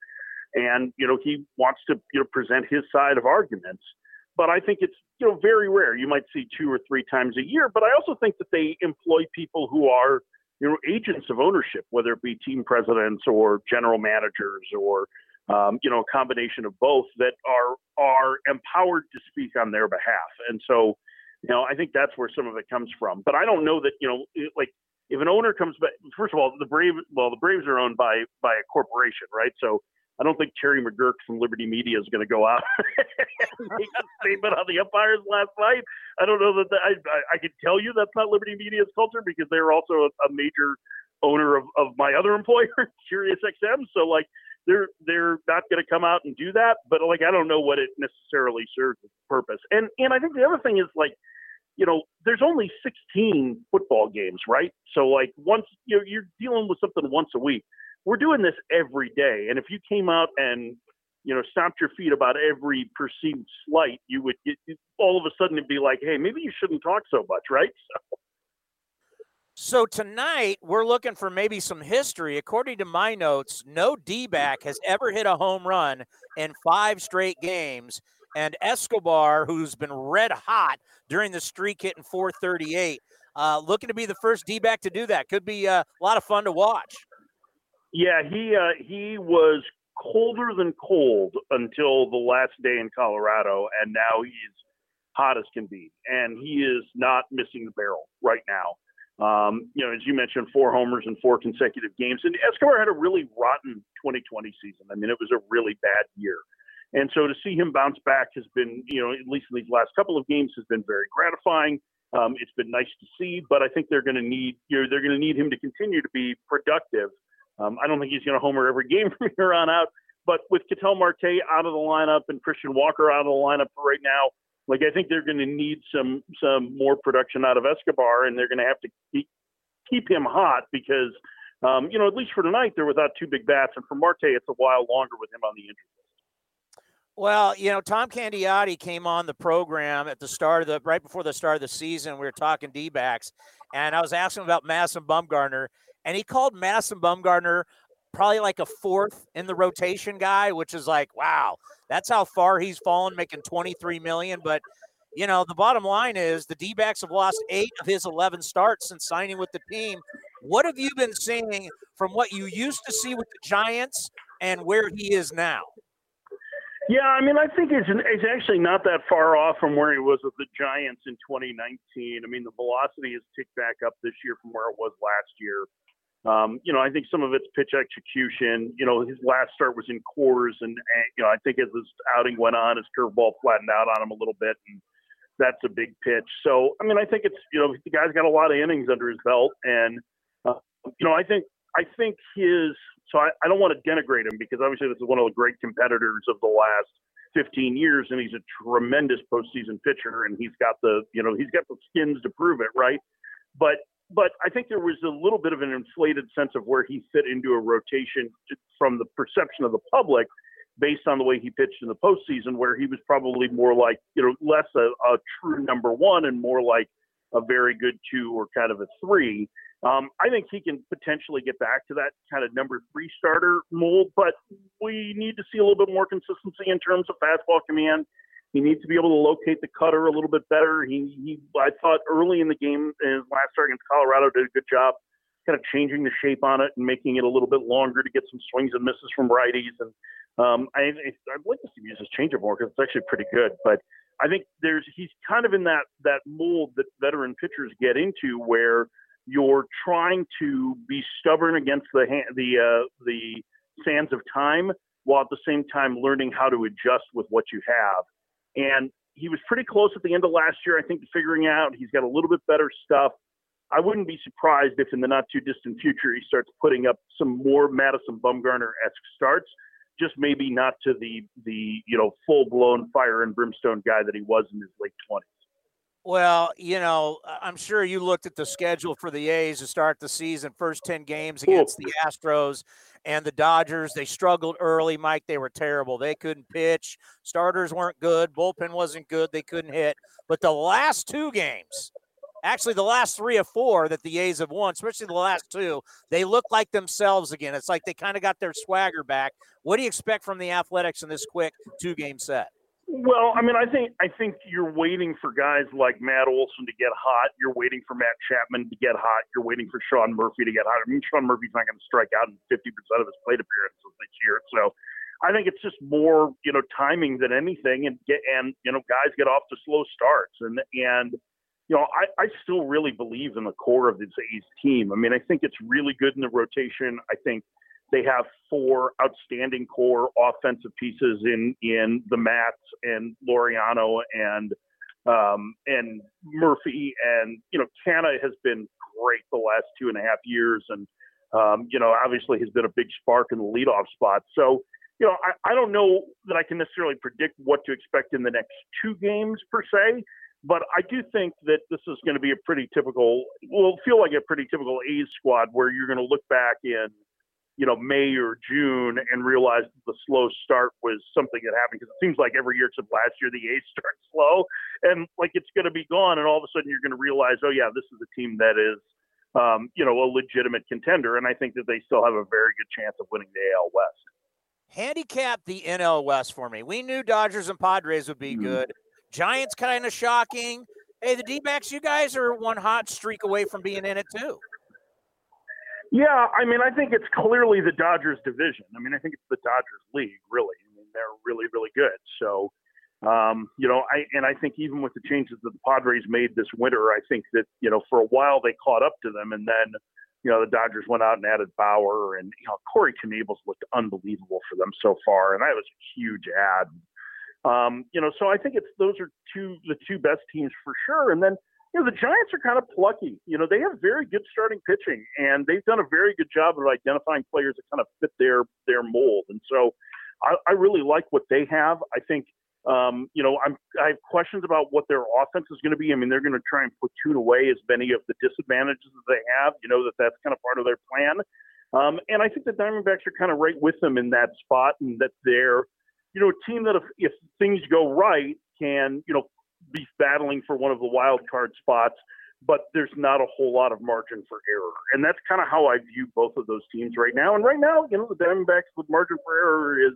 And, you know, he wants to, you know, present his side of arguments but I think it's you know very rare. You might see two or three times a year, but I also think that they employ people who are you know agents of ownership, whether it be team presidents or general managers or um, you know a combination of both that are are empowered to speak on their behalf. And so you know I think that's where some of it comes from. But I don't know that you know like if an owner comes back. First of all, the Brave well the Braves are owned by by a corporation, right? So I don't think Terry McGuirk from Liberty Media is going to go out and make a statement on the umpires last night. I don't know that the, I, I, I can tell you that's not Liberty Media's culture because they're also a, a major owner of, of my other employer, Sirius XM. So like they're they're not going to come out and do that. But like I don't know what it necessarily serves its purpose. And and I think the other thing is like you know, there's only 16 football games, right? So like once you you're dealing with something once a week we're doing this every day. And if you came out and you know stomped your feet about every perceived slight, you would get, all of a sudden it'd be like, hey, maybe you shouldn't talk so much, right? So. So tonight we're looking for maybe some history. According to my notes, no D-back has ever hit a home run in five straight games. And Escobar, who's been red hot during the streak hitting 438, uh, looking to be the first D-back to do that. Could be uh, a lot of fun to watch. Yeah, he uh, he was colder than cold until the last day in Colorado, and now he's hot as can be, and he is not missing the barrel right now. Um, you know, as you mentioned, four homers in four consecutive games, and Escobar had a really rotten 2020 season. I mean, it was a really bad year. And so to see him bounce back has been, you know, at least in these last couple of games, has been very gratifying. Um, it's been nice to see, but I think they're going to need, you know, they're going to need him to continue to be productive um, I don't think he's going to homer every game from here on out. But with Ketel Marte out of the lineup and Christian Walker out of the lineup for right now, like I think they're going to need some some more production out of Escobar, and they're going to have to keep, keep him hot because, um, you know, at least for tonight they're without two big bats, and for Marte it's a while longer with him on the injury list. Well, you know, Tom Candiotti came on the program at the start of the right before the start of the season. We were talking D backs, and I was asking about Madison Bumgarner, and he called Madison Bumgarner probably like a fourth in the rotation guy, which is like, wow, that's how far he's fallen, making 23 million. But you know, the bottom line is the D backs have lost eight of his 11 starts since signing with the team. What have you been seeing from what you used to see with the Giants and where he is now? Yeah, I mean, I think it's, it's actually not that far off from where he was with the Giants in 2019. I mean, the velocity has ticked back up this year from where it was last year. Um, you know, I think some of it's pitch execution. You know, his last start was in Coors, and, and you know, I think as his outing went on, his curveball flattened out on him a little bit, and that's a big pitch. So, I mean, I think it's you know, the guy's got a lot of innings under his belt, and uh, you know, I think I think his. So I, I don't want to denigrate him because obviously this is one of the great competitors of the last 15 years, and he's a tremendous postseason pitcher, and he's got the you know he's got the skins to prove it, right? But but I think there was a little bit of an inflated sense of where he fit into a rotation from the perception of the public based on the way he pitched in the postseason, where he was probably more like, you know, less a, a true number one and more like a very good two or kind of a three. Um, I think he can potentially get back to that kind of number three starter mold, but we need to see a little bit more consistency in terms of fastball command. He needs to be able to locate the cutter a little bit better. He, he I thought early in the game, in his last start against Colorado, did a good job kind of changing the shape on it and making it a little bit longer to get some swings and misses from righties. And um, I, I'd like to see him use his changeup more because it's actually pretty good. But I think there's he's kind of in that that mold that veteran pitchers get into where you're trying to be stubborn against the the uh, the sands of time while at the same time learning how to adjust with what you have. And he was pretty close at the end of last year, I think, to figuring out he's got a little bit better stuff. I wouldn't be surprised if in the not too distant future he starts putting up some more Madison Bumgarner esque starts, just maybe not to the the you know full blown fire and brimstone guy that he was in his late twenties. Well, you know, I'm sure you looked at the schedule for the A's to start the season, first 10 games against the Astros and the Dodgers. They struggled early, Mike. They were terrible. They couldn't pitch. Starters weren't good. Bullpen wasn't good. They couldn't hit. But the last two games, actually the last three or four that the A's have won, especially the last two, they look like themselves again. It's like they kind of got their swagger back. What do you expect from the Athletics in this quick two game set? Well, I mean, I think I think you're waiting for guys like Matt Olson to get hot. You're waiting for Matt Chapman to get hot. You're waiting for Sean Murphy to get hot. I mean, Sean Murphy's not going to strike out in 50% of his plate appearances this year, so I think it's just more you know timing than anything, and get and you know guys get off to slow starts, and and you know I I still really believe in the core of this A's team. I mean, I think it's really good in the rotation. I think they have four outstanding core offensive pieces in in the Mats and Laureano and um, and Murphy and you know Canha has been great the last two and a half years and um, you know obviously has been a big spark in the leadoff spot. So you know I, I don't know that I can necessarily predict what to expect in the next two games per se. But I do think that this is going to be a pretty typical, will feel like a pretty typical A's squad where you're going to look back in you know, May or June and realized the slow start was something that happened because it seems like every year except last year the A's start slow and like it's going to be gone and all of a sudden you're going to realize, oh yeah, this is a team that is, um, you know, a legitimate contender and I think that they still have a very good chance of winning the AL West. Handicap the NL West for me. We knew Dodgers and Padres would be mm-hmm. good. Giants kind of shocking. Hey, the D-backs, you guys are one hot streak away from being in it too. Yeah, I mean, I think it's clearly the Dodgers division. I mean, I think it's the Dodgers league, really. I mean, they're really, really good. So, um, you know, I and I think even with the changes that the Padres made this winter, I think that you know for a while they caught up to them, and then you know the Dodgers went out and added Bauer, and you know Corey Knebel's looked unbelievable for them so far, and that was a huge ad. Um, you know, so I think it's those are two the two best teams for sure, and then you know, the Giants are kind of plucky. You know, they have very good starting pitching, and they've done a very good job of identifying players that kind of fit their their mold. And so, I, I really like what they have. I think, um, you know, I'm I have questions about what their offense is going to be. I mean, they're going to try and platoon away as many of the disadvantages that they have. You know, that that's kind of part of their plan. Um, and I think the Diamondbacks are kind of right with them in that spot, and that they're, you know, a team that if, if things go right, can you know be battling for one of the wild card spots, but there's not a whole lot of margin for error. And that's kind of how I view both of those teams right now. And right now, you know, the Diamondbacks with margin for error is,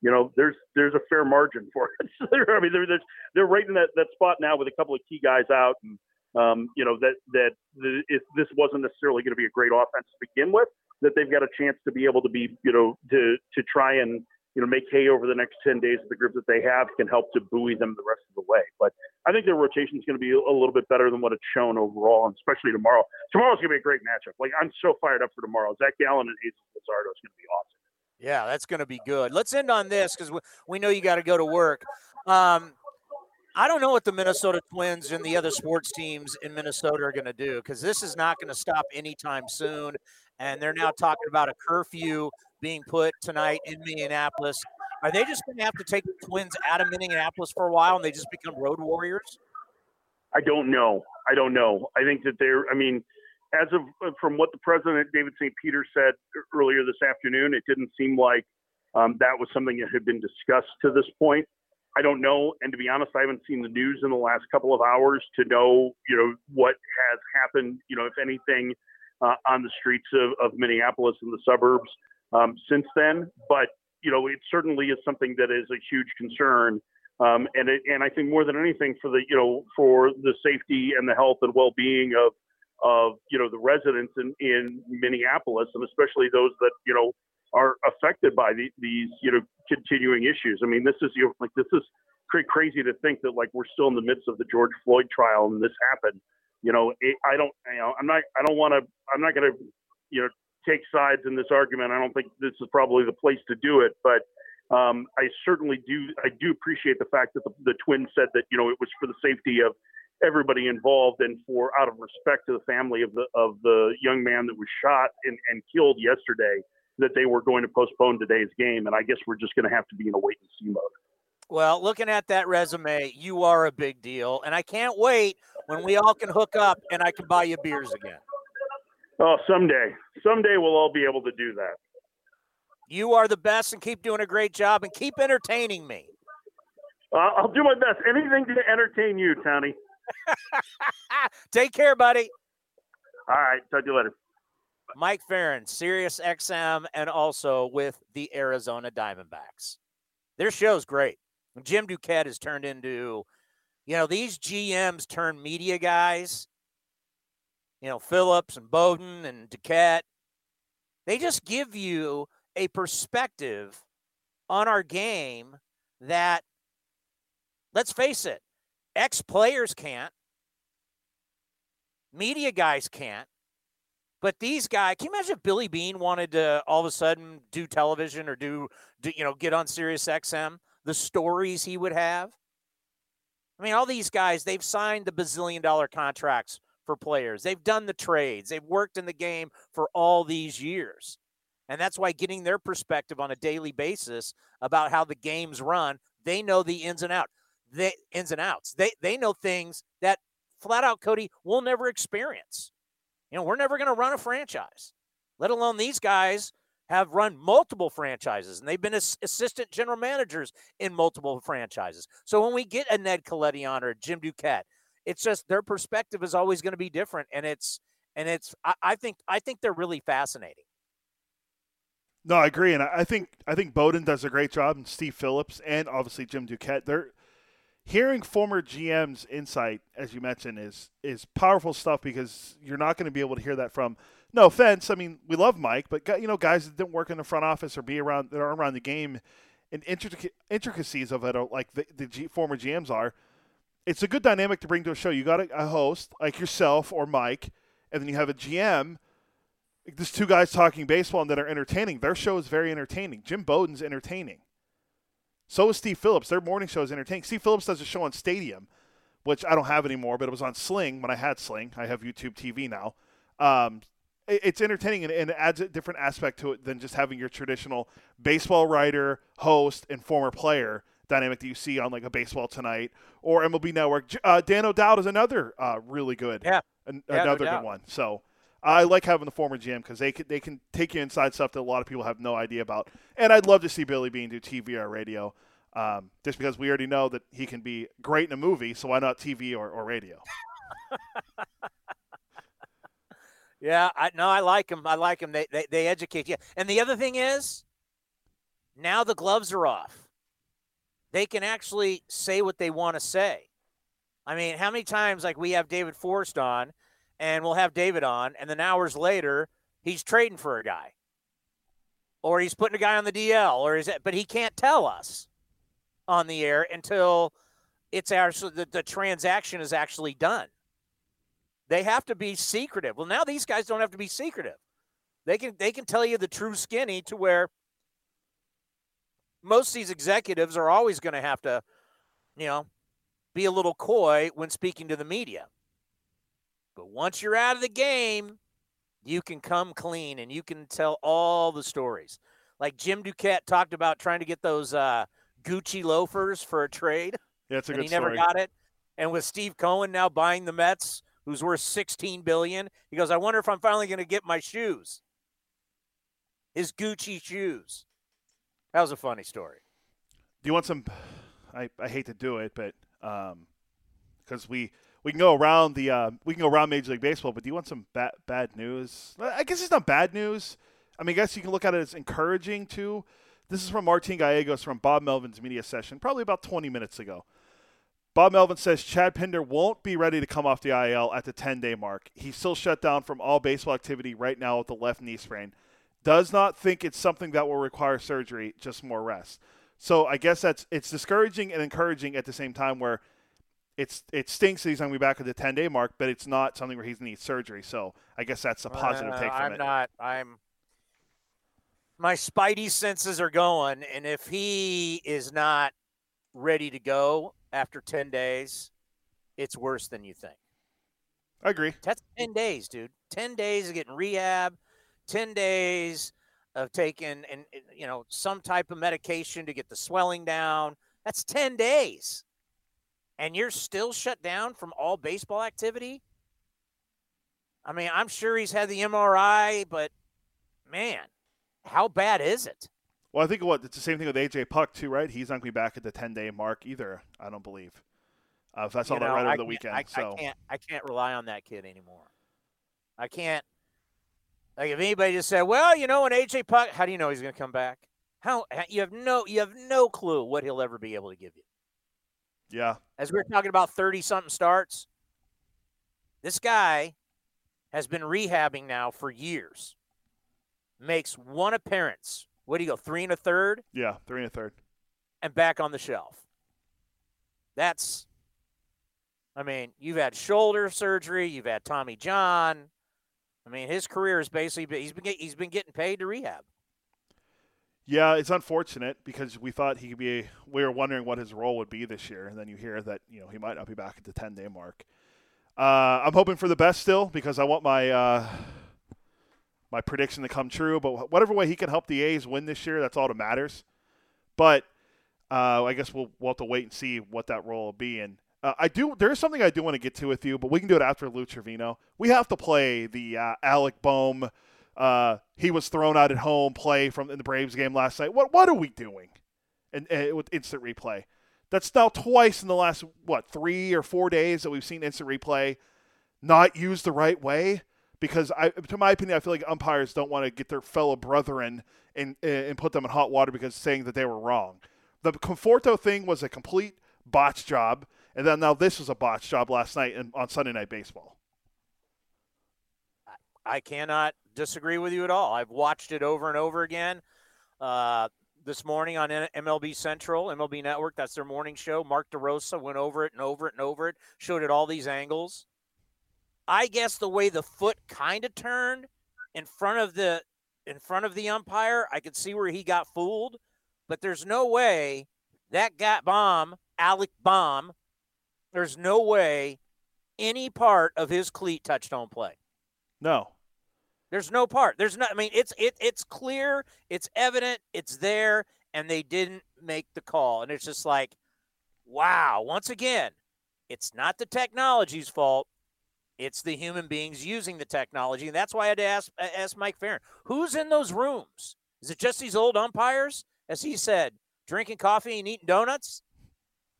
you know, there's there's a fair margin for it. I mean, they're, they're they're right in that, that spot now with a couple of key guys out, and um, you know that that the, if this wasn't necessarily going to be a great offense to begin with, that they've got a chance to be able to be, you know, to to try and you know, make hay over the next 10 days of the group that they have can help to buoy them the rest of the way. But I think their rotation is going to be a little bit better than what it's shown overall, and especially tomorrow. Tomorrow's going to be a great matchup. Like, I'm so fired up for tomorrow. Zac Gallen and Jesus Luzardo is going to be awesome. Yeah, that's going to be good. Let's end on this because we, we know you got to go to work. Um, I don't know what the Minnesota Twins and the other sports teams in Minnesota are going to do because this is not going to stop anytime soon. And they're now talking about a curfew being put tonight in Minneapolis. Are they just going to have to take the Twins out of Minneapolis for a while and they just become road warriors? I don't know. I don't know. I think that they're, I mean, as of uh, from what the president, David St. Peter, said earlier this afternoon, it didn't seem like um, that was something that had been discussed to this point. I don't know. And to be honest, I haven't seen the news in the last couple of hours to know, you know, what has happened, you know, if anything uh, on the streets of, of Minneapolis and the suburbs um, since then. But you know, it certainly is something that is a huge concern. Um, and it, and I think more than anything for the you know for the safety and the health and well-being of of you know the residents in, in Minneapolis and especially those that you know are affected by the, these you know continuing issues. I mean, this is you know, like this is crazy to think that like we're still in the midst of the George Floyd trial and this happened. You know, it, I don't you know I'm not I don't want to I'm not going to you know take sides in this argument. I don't think this is probably the place to do it, but um, I certainly do. I do appreciate the fact that the, the twins said that you know it was for the safety of everybody involved and for out of respect to the family of the of the young man that was shot and, and killed yesterday that they were going to postpone today's game. And I guess we're just going to have to be in a wait and see mode. Well, looking at that resume, you are a big deal, and I can't wait when we all can hook up and I can buy you beers again. Oh, someday, someday we'll all be able to do that. You are the best, and keep doing a great job, and keep entertaining me. Uh, I'll do my best. Anything to entertain you, Tony. Take care, buddy. All right. Talk to you later. Mike Ferrin, Sirius XM, and also with the Arizona Diamondbacks. Their show's great. Jim Duquette has turned into, you know, these GMs turn media guys. You know, Phillips and Bowden and Duquette. They just give you a perspective on our game that, let's face it, ex players can't, media guys can't. But these guys, can you imagine if Billy Beane wanted to all of a sudden do television or do, do you know, get on Sirius XM? The stories he would have. I mean, all these guys, they've signed the bazillion dollar contracts for players. They've done the trades. They've worked in the game for all these years. And that's why getting their perspective on a daily basis about how the games run, they know the ins and out, the ins and outs. They they know things that flat out Cody will never experience. You know, we're never going to run a franchise, let alone these guys have run multiple franchises and they've been assistant general managers in multiple franchises. So when we get a Ned Colletti on or Jim Duquette, it's just their perspective is always going to be different. And it's, and it's, I, I think, I think they're really fascinating. No, I agree, and I think I think Bowden does a great job, and Steve Phillips, and obviously Jim Duquette. They're hearing former GM's insight, as you mentioned, is is powerful stuff because you're not going to be able to hear that from. No offense, I mean we love Mike, but you know guys that didn't work in the front office or be around that are around the game, and intricacies of it, uh, like the, the G, former GMs are. It's a good dynamic to bring to a show. You got a, a host like yourself or Mike, and then you have a GM. There's two guys talking baseball and that are entertaining. Their show is very entertaining. Jim Bowden's entertaining. So is Steve Phillips. Their morning show is entertaining. Steve Phillips does a show on Stadium, which I don't have anymore, but it was on Sling when I had Sling. I have YouTube TV now. Um, it's entertaining and, and, it adds a different aspect to it than just having your traditional baseball writer, host, and former player dynamic that you see on like a Baseball Tonight or MLB Network. Uh, Dan O'Dowd is another uh, really good, yeah, an, yeah another no good one. So I like having the former GM because they can they can take you inside stuff that a lot of people have no idea about. And I'd love to see Billy Beane do TV or radio, um, just because we already know that he can be great in a movie. So why not TV or, or radio? yeah, I no, I like him. I like him. They, they they educate you. And the other thing is, now the gloves are off. They can actually say what they want to say. I mean, how many times like we have David Forst on? And we'll have David on, and then hours later, he's trading for a guy, or he's putting a guy on the DL, or is it? But he can't tell us on the air until it's actually the, the transaction is actually done. They have to be secretive. Well, now these guys don't have to be secretive. They can they can tell you the true skinny to where most of these executives are always going to have to, you know, be a little coy when speaking to the media. But once you're out of the game, you can come clean and you can tell all the stories. Like Jim Duquette talked about trying to get those uh, Gucci loafers for a trade. Yeah, it's a and good he never story. got it. And with Steve Cohen now buying the Mets, who's worth 16 billion, he goes, "I wonder if I'm finally going to get my shoes." His Gucci shoes. That was a funny story. Do you want some? I, I hate to do it, but because um, we we can go around the uh, we can go around Major League Baseball. But do you want some bad bad news? I guess it's not bad news. I mean, I guess you can look at it as encouraging too. This is from Martin Gallegos from Bob Melvin's media session, probably about 20 minutes ago. Bob Melvin says Chad Pinder won't be ready to come off the IL at the 10 day mark. He's still shut down from all baseball activity right now with the left knee sprain. Does not think it's something that will require surgery, just more rest. So I guess that's it's discouraging and encouraging at the same time where it's it stinks that he's going to be back at the 10 day mark, but it's not something where he's going to need surgery. So I guess that's a positive Uh, take from I'm it. not. I'm. My spidey senses are going, and if he is not ready to go after ten days, it's worse than you think. I agree. That's ten days, dude. Ten days of getting rehab, ten days of taking and and, you know some type of medication to get the swelling down. That's ten days, and you're still shut down from all baseball activity. I mean, I'm sure he's had the MRI, but man, how bad is it? Well, I think what it's the same thing with AJ Puk too, right? He's not going to be back at the 10 day mark either. I don't believe. Uh, if saw You that right over the weekend. I, so I can't. I can't rely on that kid anymore. I can't. Like if anybody just said, "Well, you know, an AJ Puk," how do you know he's going to come back? How you have no you have no clue what he'll ever be able to give you. Yeah, As we were talking about thirty something starts, this guy has been rehabbing now for years. Makes one appearance. What do you go three and a third? yeah, three and a third. and back on the shelf. That's, I mean, you've had shoulder surgery, you've had Tommy John. I mean, his career is basically he's been he's been getting paid to rehab. Yeah, it's unfortunate because we thought he could be. We were wondering what his role would be this year, and then you hear that you know he might not be back at the 10 day mark. Uh, I'm hoping for the best still because I want my uh, my prediction to come true. But whatever way he can help the A's win this year, that's all that matters. But uh, I guess we'll, we'll have to wait and see what that role will be. And uh, I do. There is something I do want to get to with you, but we can do it after Lou Trivino. We have to play the uh, Alec Bohm. Uh, he was thrown out at home play from in the Braves game last night. What what are we doing? And, and with instant replay, that's now twice in the last what three or four days that we've seen instant replay not used the right way. Because I, to my opinion, I feel like umpires don't want to get their fellow brethren and and put them in hot water because saying that they were wrong. The Conforto thing was a complete botch job, and then now this was a botch job last night in, on Sunday Night Baseball. I cannot disagree with you at all. I've watched it over and over again. Uh, this morning on MLB Central, MLB Network, that's their morning show. Mark DeRosa went over it and over it and over it, showed it all these angles. I guess the way the foot kind of turned in front of the in front of the umpire, I could see where he got fooled, but there's no way that got bomb, Alec Bohm, there's no way any part of his cleat touched home play. No, There's no part. There's not. I mean, it's it it's clear. It's evident. It's there, and they didn't make the call. And it's just like, wow. Once again, it's not the technology's fault. It's the human beings using the technology, and that's why I had to ask ask Mike Ferrin, who's in those rooms? Is it just these old umpires, as he said, drinking coffee and eating donuts?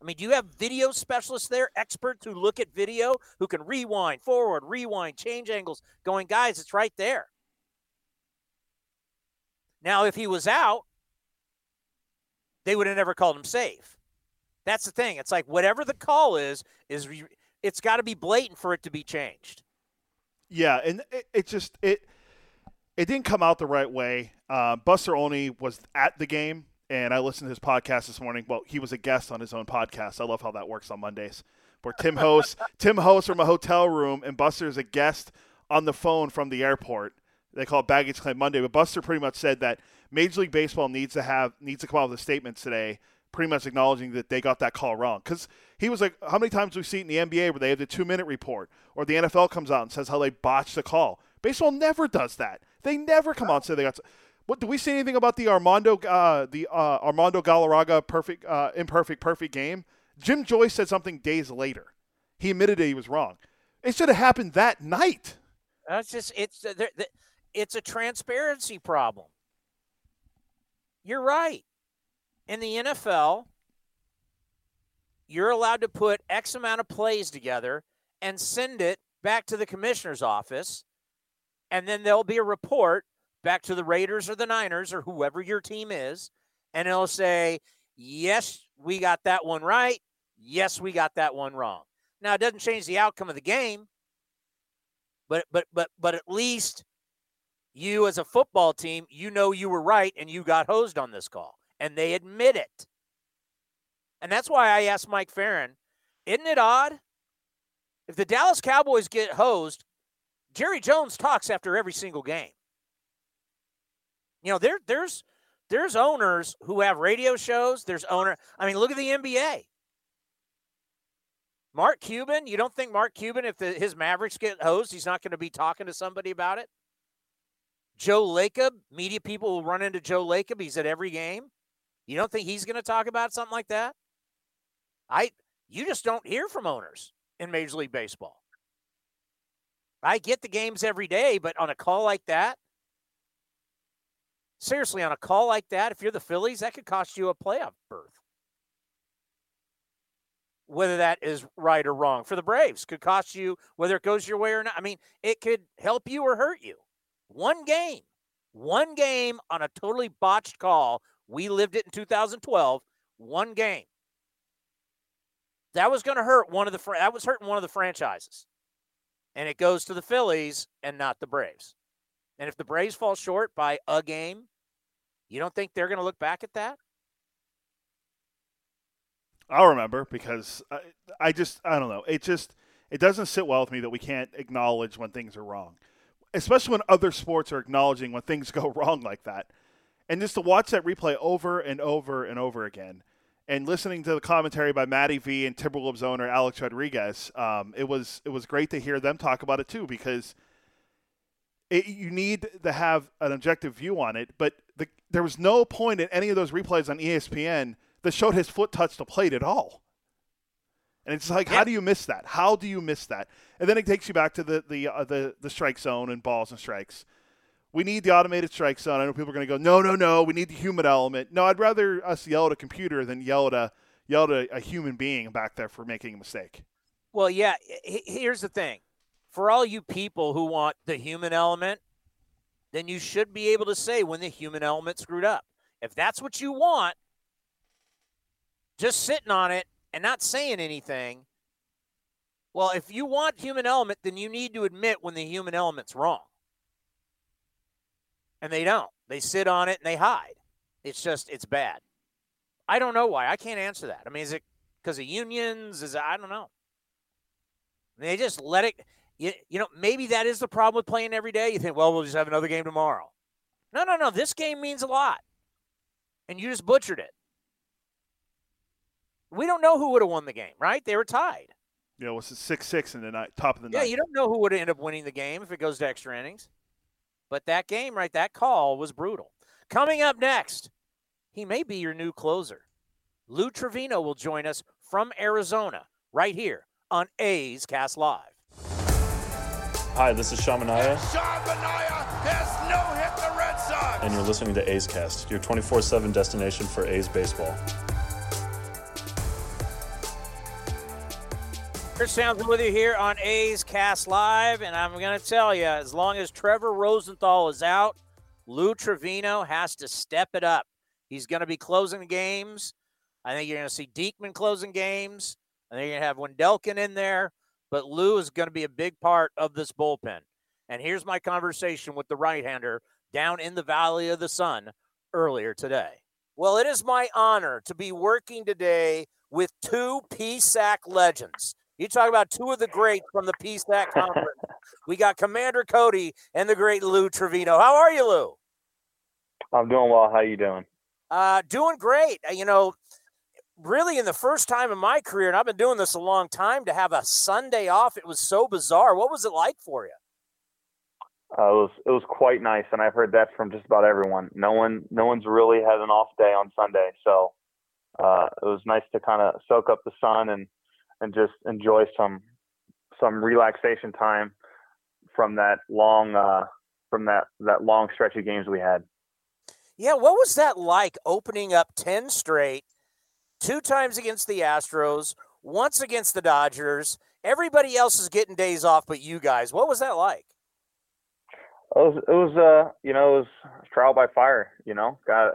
I mean, do you have video specialists there, experts who look at video, who can rewind, forward, rewind, change angles, going, guys, it's right there. Now, if he was out, they would have never called him safe. That's the thing. It's like whatever the call is, is re- it's got to be blatant for it to be changed. Yeah, and it, it just it it didn't come out the right way. Uh, Buster Olney was at the game, and I listened to his podcast this morning. Well, he was a guest on his own podcast. I love how that works on Mondays. Where Tim hosts Tim hosts from a hotel room, and Buster is a guest on the phone from the airport. They call it baggage claim Monday, but Buster pretty much said that Major League Baseball needs to have needs to come out with a statement today, pretty much acknowledging that they got that call wrong. Because he was like, how many times do we see it in the NBA where they have the two minute report, or the NFL comes out and says how they botched the call. Baseball never does that. They never come out and say they got. What do we see anything about the Armando uh, the uh, Armando Galarraga perfect uh, imperfect perfect game? Jim Joyce said something days later. He admitted he was wrong. It should have happened that night. That's just it's uh, it's a transparency problem. You're right. In the NFL, you're allowed to put X amount of plays together, and send it back to the commissioner's office. And then there'll be a report back to the Raiders or the Niners or whoever your team is. And it'll say, yes, we got that one right. Yes, we got that one wrong. Now it doesn't change the outcome of the game, but but but but at least you as a football team, you know you were right and you got hosed on this call. And they admit it. And that's why I asked Mike Ferrin, isn't it odd? If the Dallas Cowboys get hosed, Jerry Jones talks after every single game. You know, there there's there's owners who have radio shows. There's owner. I mean, look at the NBA. Mark Cuban. You don't think Mark Cuban, if the, his Mavericks get hosed, he's not going to be talking to somebody about it? Joe Lacob, media people will run into Joe Lacob. He's at every game. You don't think he's going to talk about something like that? I you just don't hear from owners in Major League Baseball. I get the games every day, but on a call like that, seriously, on a call like that, if you're the Phillies, that could cost you a playoff berth. Whether that is right or wrong for the Braves could cost you whether it goes your way or not. I mean, it could help you or hurt you. One game, one game on a totally botched call. We lived it in 2012. One game. That was going to hurt one of the that was hurting one of the franchises, and it goes to the Phillies and not the Braves. And if the Braves fall short by a game, you don't think they're going to look back at that? I'll remember because I, I just I don't know. It just it doesn't sit well with me that we can't acknowledge when things are wrong especially when other sports are acknowledging when things go wrong like that. And just to watch that replay over and over and over again, and listening to the commentary by Matty V and Timberwolves owner Alex Rodriguez, um, it was it was great to hear them talk about it too because it, you need to have an objective view on it. But the, there was no point in any of those replays on ESPN that showed his foot touch the plate at all. And it's like, yeah. how do you miss that? How do you miss that? And then it takes you back to the the uh, the the strike zone and balls and strikes. We need the automated strike zone. I know people are going to go, no, no, no. We need the human element. No, I'd rather us yell at a computer than yell at a yell at a, a human being back there for making a mistake. Well, yeah. Here's the thing: for all you people who want the human element, then you should be able to say when the human element screwed up. If that's what you want, just sitting on it and not saying anything, well, if you want human element, then you need to admit when the human element's wrong. And they don't. They sit on it and they hide. It's just, it's bad. I don't know why. I can't answer that. I mean, is it because of unions? Is it, I don't know. They just let it. You, you know, maybe that is the problem with playing every day. You think, well, we'll just have another game tomorrow. No, no, no. This game means a lot. And you just butchered it. We don't know who would have won the game, right? They were tied. Yeah, it was six six in the night, top of the yeah, night. Yeah, you don't know who would end up winning the game if it goes to extra innings. But that game, right, that call was brutal. Coming up next, he may be your new closer. Lou Trivino will join us from Arizona right here on A's Cast Live. Hi, this is Sean Manaea. Sean Manaea has no hit the Red Sox. And you're listening to A's Cast, your 24 7 destination for A's baseball. Chris Townsend with you here on A's Cast Live, and I'm going to tell you, as long as Trevor Rosenthal is out, Lou Trivino has to step it up. He's going to be closing games. I think you're going to see Diekman closing games. I think you're going to have Wendelken in there, but Lou is going to be a big part of this bullpen. And here's my conversation with the right-hander down in the Valley of the Sun earlier today. Well, it is my honor to be working today with two PSAC legends. You talk about two of the greats from the PSAC conference. we got Commander Cody and the great Lou Trivino. How are you, Lou? I'm doing well. How are you doing? Uh, doing great. Uh, you know, really in the first time in my career, and I've been doing this a long time, to have a Sunday off, it was so bizarre. What was it like for you? Uh, it was it was quite nice, and I've heard that from just about everyone. No one no one's really had an off day on Sunday, so uh, it was nice to kind of soak up the sun and and just enjoy some some relaxation time from that long uh, from that that long stretch of games we had. Yeah, what was that like opening up 10 straight, two times against the Astros, once against the Dodgers, Everybody else is getting days off, but you guys. What was that like? It was, it was, uh, you know, it was trial by fire. You know, got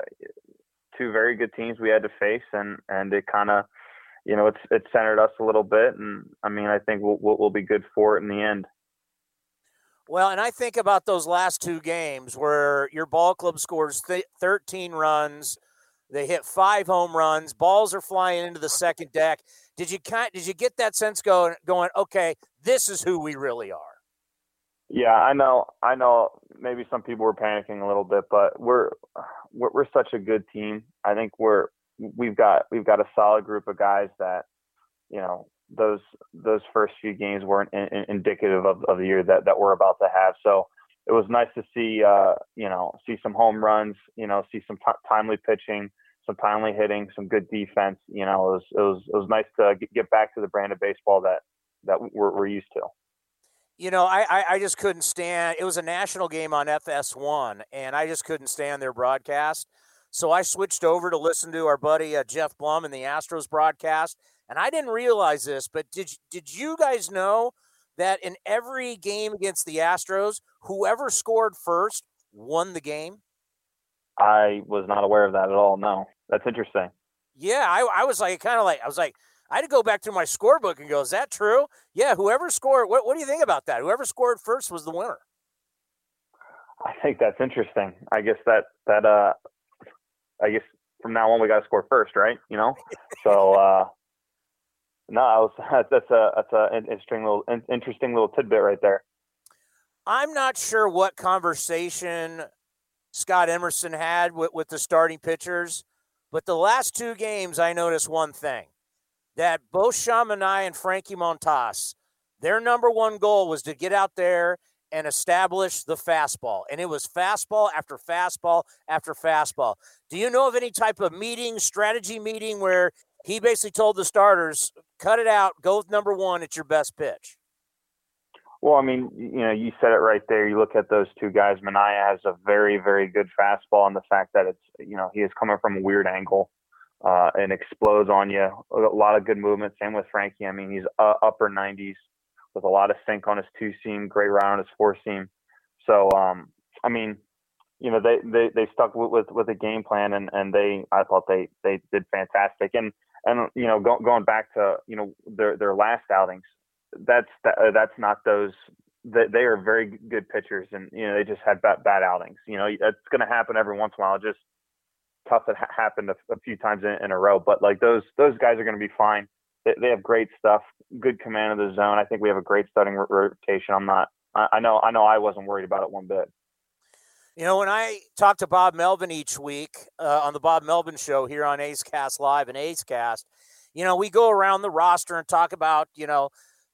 two very good teams we had to face, and and it kind of, you know, it's it centered us a little bit, and I mean, I think we'll we'll, be good for it in the end. Well, and I think about those last two games where your ball club scores th- 13 runs, they hit five home runs, balls are flying into the second deck. Did you kind did you get that sense going going okay, this is who we really are? Yeah, I know. I know. Maybe some people were panicking a little bit, but we're we're, we're such a good team. I think we're we've got we've got a solid group of guys that you know those those first few games weren't in, in, indicative of, of the year that, that we're about to have. So it was nice to see uh, you know see some home runs, you know, see some t- timely pitching, some timely hitting, some good defense. You know, it was it was it was nice to get back to the brand of baseball that that we're, we're used to. You know, I, I, just couldn't stand. It was a national game on FS1, and I just couldn't stand their broadcast. So I switched over to listen to our buddy uh, Geoff Blum and the Astros broadcast, and I didn't realize this, but did did you guys know that in every game against the Astros, whoever scored first won the game? I was not aware of that at all. No, that's interesting. Yeah, I, I was like, kind of like, I was like, I had to go back through my scorebook and go, is that true? Yeah, whoever scored, what, what do you think about that? Whoever scored first was the winner. I think that's interesting. I guess that, that, uh, I guess from now on we got to score first, right? You know? So, uh, no, I was, that's a, that's a interesting little, interesting little tidbit right there. I'm not sure what conversation Scott Emerson had with, with the starting pitchers. But the last two games, I noticed one thing that both Sean Manaea and Frankie Montas, their number one goal was to get out there and establish the fastball. And it was fastball after fastball after fastball. Do you know of any type of meeting, strategy meeting, where he basically told the starters, cut it out, go with number one, it's your best pitch? Well, I mean, you know, you said it right there. You look at those two guys. Manaea has a very, very good fastball, and the fact that it's, you know, he is coming from a weird angle uh, and explodes on you. A lot of good movement. Same with Frankie. I mean, he's uh, upper 90s with a lot of sink on his two seam, great round on his four seam. So, um, I mean, you know, they, they, they stuck with, with, with a game plan and, and they, I thought they, they did fantastic. And, and, you know, go, going back to, you know, their, their last outings, that's that, uh, that's not those that they are very good pitchers and you know they just had bad, bad outings you know that's going to happen every once in a while just tough that ha- happened a, a, few times in, in, a row but like those those guys are going to be fine. They, they, have great stuff good command of the zone. I think we have a great starting rotation. I'm not I, I know i know i wasn't worried about it one bit. You know, when I talk to Bob Melvin each week uh, on the Bob Melvin Show here on A's Cast Live and A's Cast, you know, we go around the roster and talk about, you know,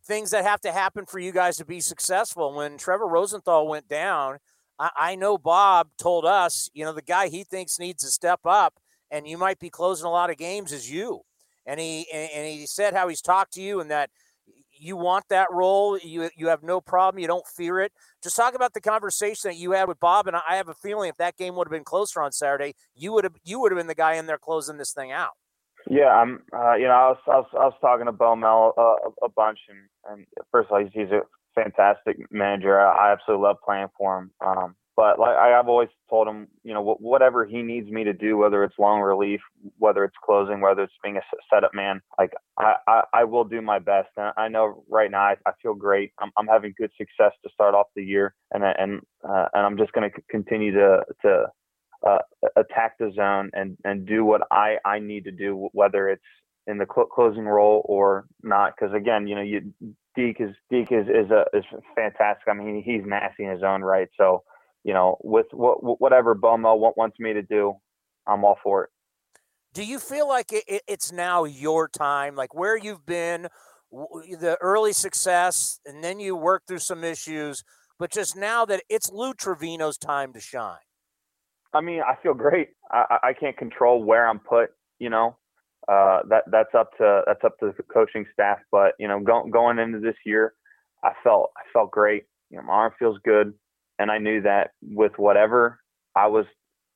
things that have to happen for you guys to be successful. When Trevor Rosenthal went down, I, I know Bob told us, you know, the guy he thinks needs to step up and you might be closing a lot of games is you. And he and he said how he's talked to you and that you want that role. You you have no problem. You don't fear it. Just talk about the conversation that you had with Bob. And I have a feeling if that game would have been closer on Saturday, you would have you would have been the guy in there closing this thing out. Yeah, I'm. Uh, you know, I was, I was I was talking to Bo Mel uh, a bunch, and and first of all, he's, he's a fantastic manager. I, I absolutely love playing for him. Um, but like I've always told him, you know, whatever he needs me to do, whether it's long relief, whether it's closing, whether it's being a setup man, like I, I, I will do my best. And I know right now I, I feel great. I'm, I'm having good success to start off the year, and and uh, and I'm just going to continue to to uh, attack the zone and and do what I I need to do, whether it's in the cl- closing role or not. Because again, you know, you Deke is Deke is is a is fantastic. I mean, he's nasty in his own right. So, you know, with what whatever Bomo wants me to do, I'm all for it. Do you feel like it, it's now your time? Like where you've been, the early success, and then you work through some issues, but just now that it's Lou Trivino's time to shine. I mean, I feel great. I, I can't control where I'm put. You know, uh, that that's up to that's up to the coaching staff. But you know, go, going into this year, I felt I felt great. You know, my arm feels good, and I knew that with whatever I was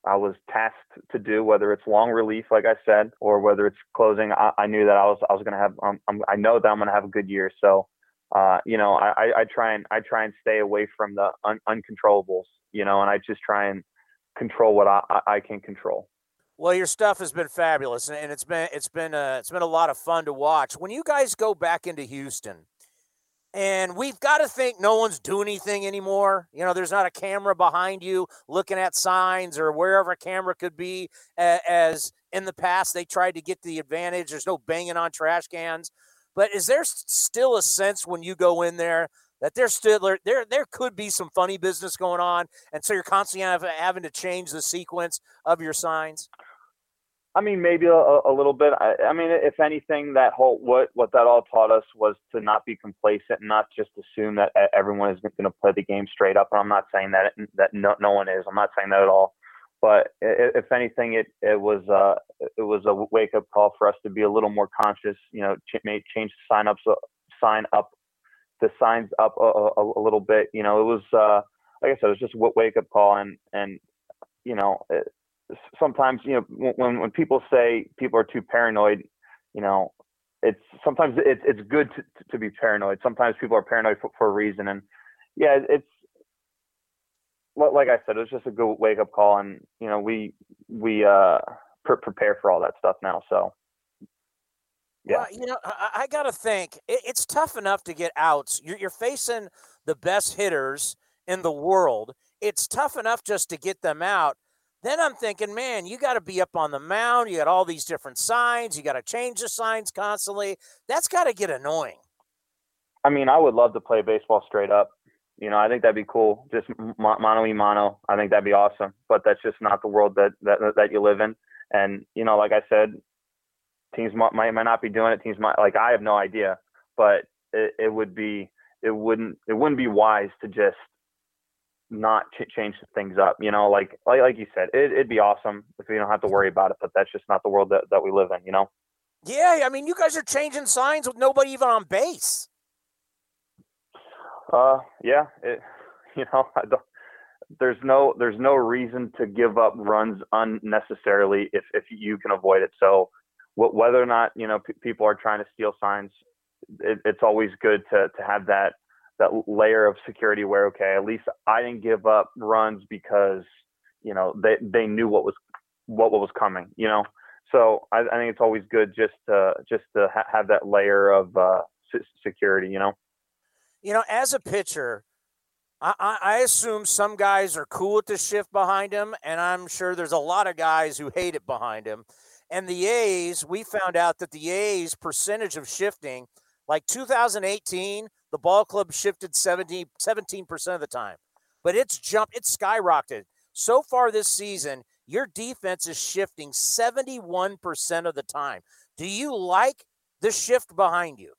I was tasked to do, whether it's long relief, like I said, or whether it's closing, I, I knew that I was I was going to have um, i know that I'm going to have a good year. So uh, you know, I, I try and I try and stay away from the un- uncontrollables, you know, and I just try and control what I, I can control. Well, your stuff has been fabulous, and it's been it's been a, it's been a lot of fun to watch. When you guys go back into Houston, and we've got to think no one's doing anything anymore. You know, there's not a camera behind you looking at signs or wherever a camera could be. As in the past, they tried to get the advantage. There's no banging on trash cans. But is there still a sense when you go in there that there's still there there could be some funny business going on, and so you're constantly having to change the sequence of your signs? I mean, maybe a, a little bit. I, I, mean, if anything, that whole what what that all taught us was to not be complacent, and not just assume that everyone is going to play the game straight up. And I'm not saying that that no, no one is. I'm not saying that at all. But if anything, it it was uh it was a wake up call for us to be a little more conscious. You know, ch- change the sign up sign up the signs up a, a, a, little bit. You know, it was uh like I said, it was just a wake up call, and and you know. It, sometimes you know when when people say people are too paranoid, you know, it's sometimes it's it's good to to be paranoid. Sometimes people are paranoid for, for a reason, and yeah, it's like I said, it was just a good wake up call, and you know we we uh pre- prepare for all that stuff now. So yeah, well, you know, I, I got to think it, it's tough enough to get outs. You're, you're facing the best hitters in the world. It's tough enough just to get them out. Then I'm thinking, man, you got to be up on the mound. You got all these different signs. You got to change the signs constantly. That's got to get annoying. I mean, I would love to play baseball straight up. You know, I think that'd be cool. Just mano y mano. I think that'd be awesome. But that's just not the world that that that you live in. And you know, like I said, teams might might not be doing it. Teams might like I have no idea, but it, it would be it wouldn't it wouldn't be wise to just not ch- change things up. You know, like like, like you said, it, would be awesome if we don't have to worry about it. But that's just not the world that, that we live in. You know. Yeah, I mean, you guys are changing signs with nobody even on base. Uh, yeah, it, you know, I don't, there's no there's no reason to give up runs unnecessarily if if you can avoid it. So, whether or not you know p- people are trying to steal signs, it, it's always good to to have that that layer of security where okay, at least I didn't give up runs because you know they they knew what was what was coming. You know, so I, I think it's always good just to just to ha- have that layer of uh, security. You know. You know, as a pitcher, I, I, assume some guys are cool with the shift behind him, and I'm sure there's a lot of guys who hate it behind him. And the A's, we found out that the A's percentage of shifting, like 2018, the ball club shifted 17, 17% of the time, but it's jumped, it's skyrocketed. So far this season, your defense is shifting 71% of the time. Do you like the shift behind you?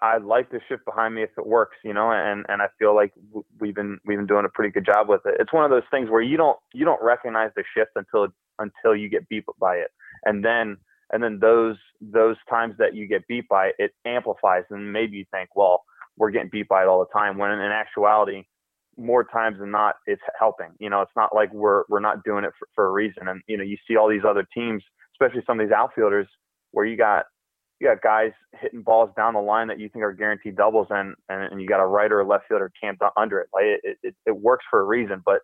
I'd like the shift behind me if it works, you know, and and I feel like we've been we've been doing a pretty good job with it. It's one of those things where you don't you don't recognize the shift until until you get beat by it, and then and then those those times that you get beat by it, it amplifies and maybe you think well we're getting beat by it all the time when in actuality more times than not it's helping. You know it's not like we're we're not doing it for, for a reason. And you know you see all these other teams especially some of these outfielders where you got you got guys hitting balls down the line that you think are guaranteed doubles and and, and you got a right or a left fielder camped under it. Like it, it, it works for a reason but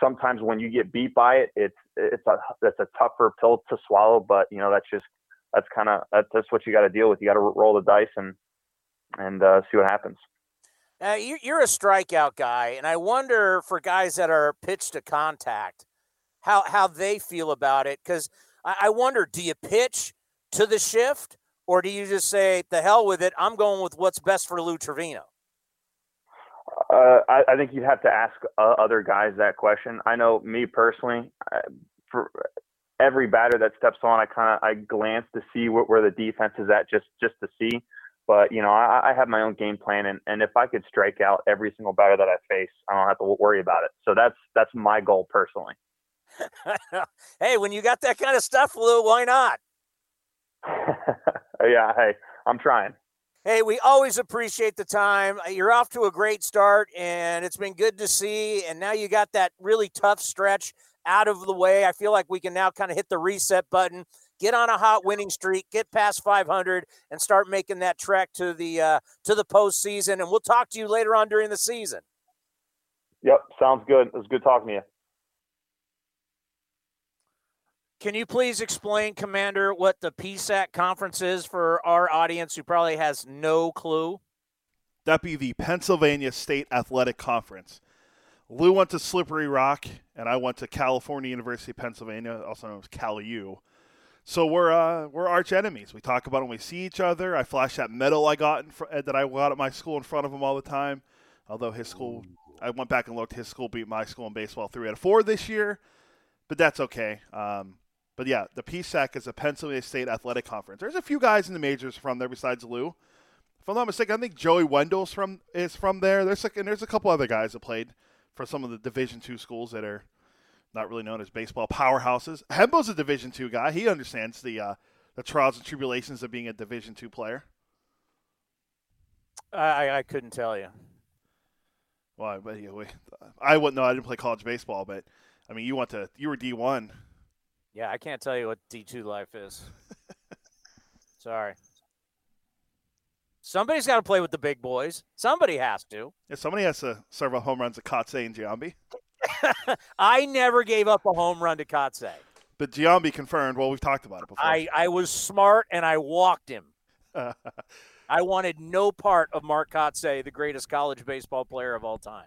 sometimes when you get beat by it, it's it's a that's a tougher pill to swallow. But you know that's just that's kind of that's, that's what you got to deal with. You got to roll the dice and and uh, see what happens. Uh, you're a strikeout guy, and I wonder for guys that are pitched to contact, how how they feel about it. Because I, I wonder, do you pitch to the shift, or do you just say the hell with it? I'm going with what's best for Lou Trivino. Uh, I, I, think you'd have to ask uh, other guys that question. I know me personally, I, for every batter that steps on, I kind of I glance to see where, where, the defense is at, just just to see. But you know, I, I have my own game plan, and, and if I could strike out every single batter that I face, I don't have to worry about it. So that's that's my goal personally. hey, when you got that kind of stuff, Lou, why not? yeah, hey, I'm trying. Hey, we always appreciate the time. Uh, you're off to a great start, and it's been good to see. And now you got that really tough stretch out of the way. I feel like we can now kind of hit the reset button, get on a hot winning streak, get past 500, and start making that trek to the uh, to the postseason. And we'll talk to you later on during the season. Yep, sounds good. It was good talking to you. Can you please explain, Commander, what the PSAC conference is for our audience who probably has no clue? That'd be the Pennsylvania State Athletic Conference. Lou went to Slippery Rock, and I went to California University of Pennsylvania, also known as CalU. So we're uh, we're arch enemies. We talk about when we see each other. I flash that medal I got fr- that I got at my school in front of him all the time. Although his school, I went back and looked. His school beat my school in baseball three out of four this year, but that's okay. Um, but yeah, the PSAC is a Pennsylvania State Athletic Conference. There's a few guys in the majors from there besides Lou. If I'm not mistaken, I think Joey Wendle's from is from there. There's like, and there's a couple other guys that played for some of the Division two schools that are not really known as baseball powerhouses. Hembo's a Division two guy. He understands the uh, the trials and tribulations of being a Division two player. I, I couldn't tell you. Well, but we, I wouldn't know. I didn't play college baseball, but I mean, you went to you were D one. Yeah, I can't tell you what D2 life is. Sorry. Somebody's got to play with the big boys. Somebody has to. Yeah, somebody has to serve up home runs to Kotsay and Giambi. I never gave up a home run to Kotsay. But Giambi confirmed. Well, we've talked about it before. I, I was smart and I walked him. I wanted no part of Mark Kotsay, the greatest college baseball player of all time.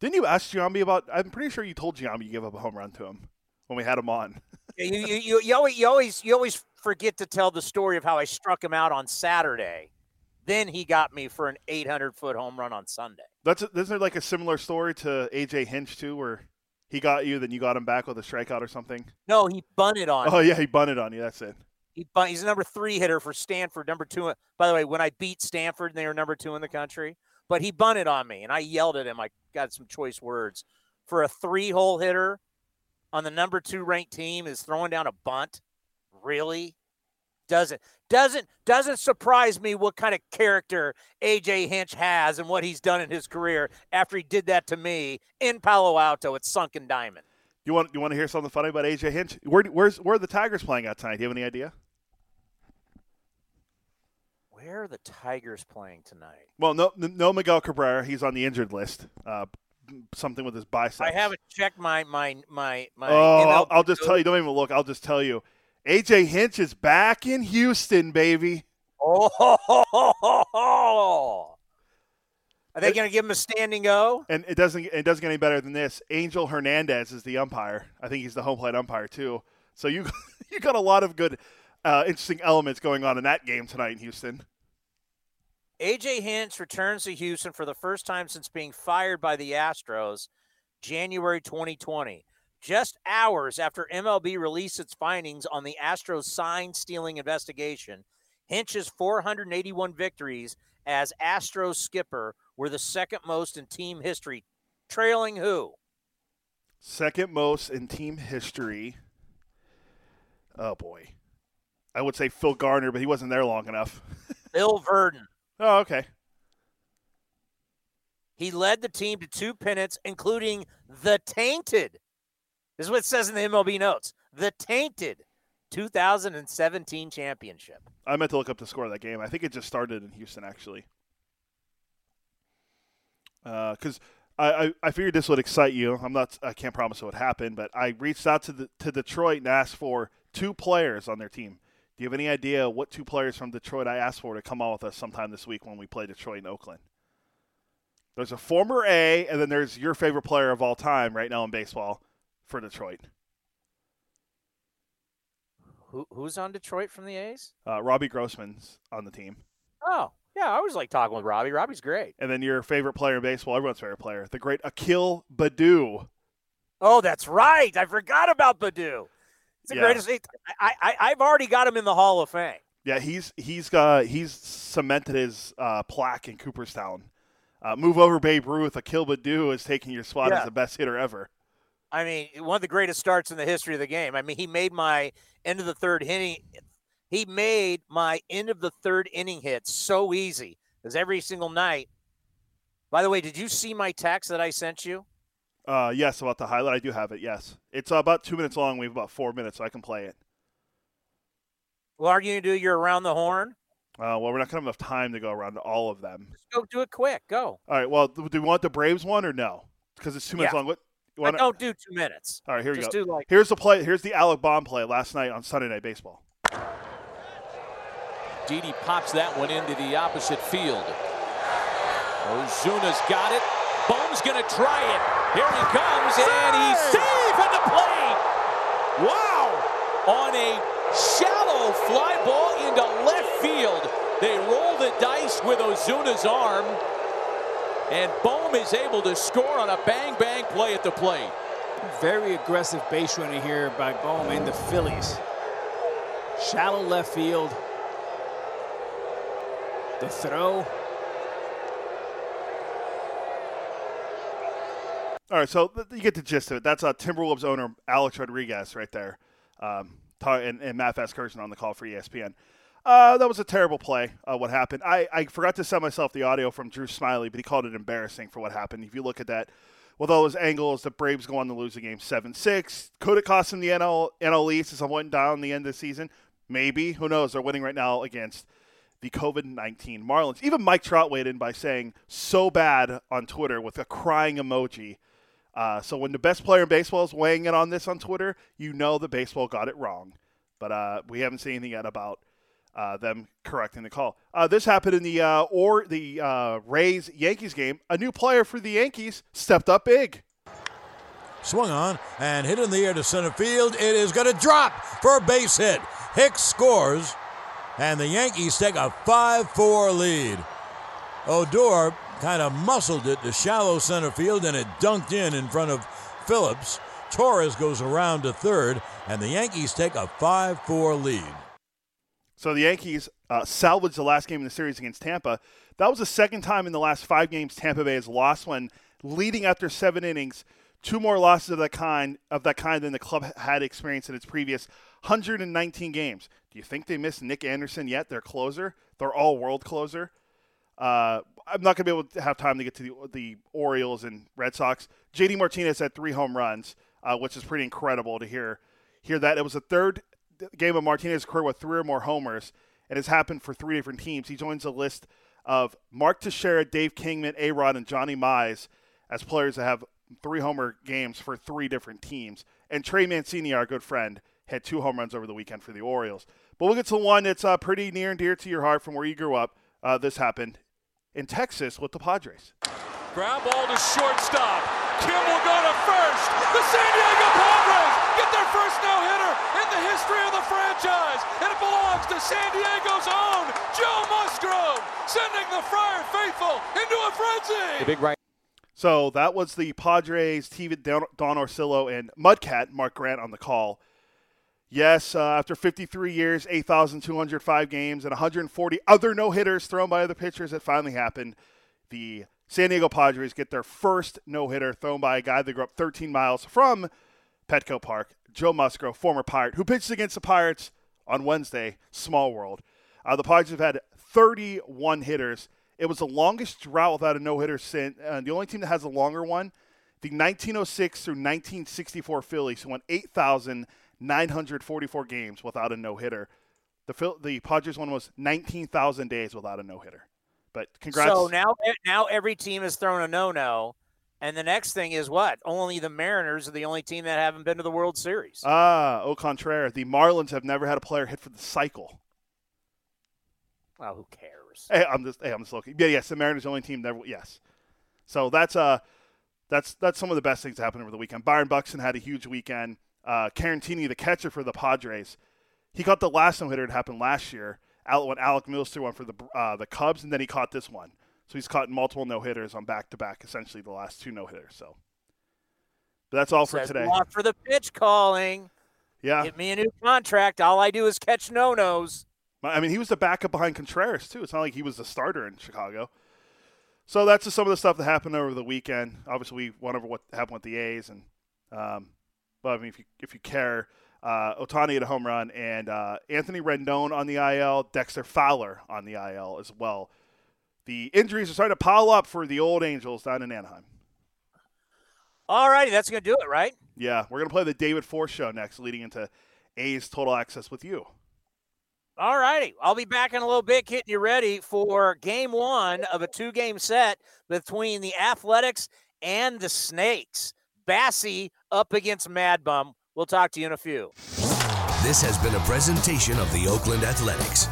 Didn't you ask Giambi about? I'm pretty sure you told Giambi you gave up a home run to him when we had him on. you, you, you, you, always, you always you always forget to tell the story of how I struck him out on Saturday. Then he got me for an 800 foot home run on Sunday. That's isn't there like a similar story to AJ Hinch too, where he got you, then you got him back with a strikeout or something? No, he bunted on. Oh me. yeah, he bunted on you. That's it. He bun- he's a number three hitter for Stanford, number two. By the way, when I beat Stanford, they were number two in the country. But he bunted on me, and I yelled at him. I got some choice words for a three-hole hitter on the number two ranked team is throwing down a bunt. Really? Doesn't doesn't doesn't surprise me what kind of character AJ Hinch has and what he's done in his career after he did that to me in Palo Alto at Sunken Diamond. You want you want to hear something funny about AJ Hinch? Where where's where are the Tigers playing at tonight? Do you have any idea? Where are the Tigers playing tonight? Well, no no Miguel Cabrera. He's on the injured list. Uh, something with his biceps. I haven't checked my my my my. Oh, I'll, I'll just tell you. Don't even look. I'll just tell you. AJ Hinch is back in Houston, baby. Oh, are they going to give him a standing O? And it doesn't it doesn't get any better than this. Angel Hernandez is the umpire. I think he's the home plate umpire too. So you you got a lot of good, uh, interesting elements going on in that game tonight in Houston. AJ Hinch returns to Houston for the first time since being fired by the Astros, January 2020. Just hours after MLB released its findings on the Astros sign stealing investigation, Hinch's 481 victories as Astros skipper were the second most in team history, trailing who? Second most in team history. Oh boy, I would say Phil Garner, but he wasn't there long enough. Bill Virdon. Oh, okay. He led the team to two pennants, including the tainted. This is what it says in the MLB notes. The tainted 2017 championship. I meant to look up the score of that game. I think it just started in Houston, actually. Because uh, I, I, I figured this would excite you. I'm not. I can't promise it would happen, but I reached out to the to Detroit and asked for two players on their team. Do you have any idea what two players from Detroit I asked for to come on with us sometime this week when we play Detroit and Oakland? There's a former A, and then there's your favorite player of all time right now in baseball for Detroit. Who, who's on Detroit from the A's? Uh, Robbie Grossman's on the team. Oh, yeah, I always like talking with Robbie. Robbie's great. And then your favorite player in baseball, everyone's favorite player, the great Akil Baddoo. Oh, that's right. I forgot about Baddoo. He's the Yeah. greatest. I, I, I've already got him in the Hall of Fame. Yeah, he's he's got he's cemented his uh, plaque in Cooperstown. Uh, move over, Babe Ruth. Akil Baddoo is taking your spot Yeah. as the best hitter ever. I mean, one of the greatest starts in the history of the game. I mean, he made my end of the third inning. He made my end of the third inning hit so easy because every single night. By the way, did you see my text that I sent you? Uh, yes, about the highlight, I do have it. Yes, it's about two minutes long. We have about four minutes, so I can play it. Well, are you going to do your around the horn? Uh, well, we're not going to have enough time to go around to all of them. Just go do it quick. Go. All right. Well, do we want the Braves one or no? Because it's two minutes Yeah. long. What? you I wanna- don't do two minutes. All right, here we Just go. do like Here's the play. Here's the Alec Bohm play last night on Sunday Night Baseball. Didi pops that one into the opposite field. Ozuna's got it. Bohm's going to try it. Here he comes, and he's safe at the plate. Wow! On a shallow fly ball into left field. They roll the dice with Ozuna's arm, and Bohm is able to score on a bang-bang play at the plate. Very aggressive base running here by Bohm and the Phillies. Shallow left field. The throw. All right, so you get the gist of it. That's uh, Timberwolves owner Alex Rodriguez right there, um, and, and Matt Vasgersian on the call for ESPN. Uh, that was a terrible play. Uh, what happened? I, I forgot to send myself the audio from Drew Smyly, but he called it embarrassing for what happened. If you look at that, with all those angles, the Braves go on to lose the game seven six. Could it cost them the NL NL East as I went down the end of the season? Maybe. Who knows? They're winning right now against the COVID 19 Marlins. Even Mike Trout weighed in by saying so bad on Twitter with a crying emoji. Uh, so when the best player in baseball is weighing in on this on Twitter, you know the baseball got it wrong. But uh, we haven't seen anything yet about uh, them correcting the call. Uh, this happened in the uh, or the uh, Rays Yankees game. A new player for the Yankees stepped up big. Swung on and hit in the air to center field. It is going to drop for a base hit. Hicks scores, and the Yankees take a 5 4 lead. Odor kind of muscled it to shallow center field, and it dunked in in front of Phillips. Torres goes around to third, and the Yankees take a 5 4 lead. So the Yankees uh, salvaged the last game in the series against Tampa. That was the second time in the last five games Tampa Bay has lost when leading after seven innings. Two more losses of that kind of that kind than the club had experienced in its previous 119 games. Do you think they missed Nick Anderson yet? Their closer, their all-world closer. Uh, I'm not going to be able to have time to get to the, the Orioles and Red Sox. JD Martinez had three home runs, uh, which is pretty incredible to hear. Hear that it was the third game of Martinez's career with three or more homers, and has happened for three different teams. He joins a list of Mark Teixeira, Dave Kingman, A Rod, and Johnny Mize as players that have three homer games for three different teams. And Trey Mancini, our good friend, had two home runs over the weekend for the Orioles. But we'll get to the one that's uh, pretty near and dear to your heart from where you grew up. Uh, this happened in Texas with the Padres. Ground ball to shortstop. Kim will go to first. The San Diego Padres get their first no-hitter in the history of the franchise. And it belongs to San Diego's own Joe Musgrove, sending the Friar faithful into a frenzy. The big right. So that was the Padres, TV Don Don Orsillo, and Mudcat, Mark Grant, on the call. Yes, uh, after 53 years, 8,205 games, and 140 other no hitters thrown by other pitchers, it finally happened. The San Diego Padres get their first no hitter thrown by a guy that grew up 13 miles from Petco Park, Joe Musgrove, former Pirate, who pitched against the Pirates on Wednesday, small world. Uh, the Padres have had 31 hitters. It was the longest drought without a no hitter since uh, the only team that has a longer one. The 1906 through 1964 Phillies, who won 8,944 games without a no hitter. The Phil- the Padres one was 19,000 days without a no hitter. But congrats. So now, now every team has thrown a no-no, and the next thing is what? Only the Mariners are the only team that haven't been to the World Series. Ah, au contraire, the Marlins have never had a player hit for the cycle. Well, who cares? Hey, I'm just hey, I'm just looking. Yeah, yes, the Mariners the only team never. Yes, so that's uh, that's that's some of the best things that happened over the weekend. Byron Buxton had a huge weekend. Uh, Caratini, the catcher for the Padres, he caught the last no hitter that happened last year. When Alec Mills threw one for the uh, the Cubs, and then he caught this one. So he's caught multiple no hitters on back to back, essentially the last two no hitters. So, but that's all for today. for the pitch calling. Yeah, Get me a new contract. All I do is catch no-nos. I mean, he was the backup behind Contreras too. It's not like he was the starter in Chicago. So that's just some of the stuff that happened over the weekend. Obviously, we went over what happened with the A's, and um, but I mean, if you if you care, uh, Ohtani had a home run, and uh, Anthony Rendon on the IL, Dexter Fowler on the IL as well. The injuries are starting to pile up for the old Angels down in Anaheim. All righty, that's going to do it, right? Yeah, we're gonna play the David Force show next, leading into A's Total Access with you. All righty. I'll be back in a little bit, getting you ready for game one of a two game set between the Athletics and the Snakes. Bassy up against Mad Bum. We'll talk to you in a few. This has been a presentation of the Oakland Athletics.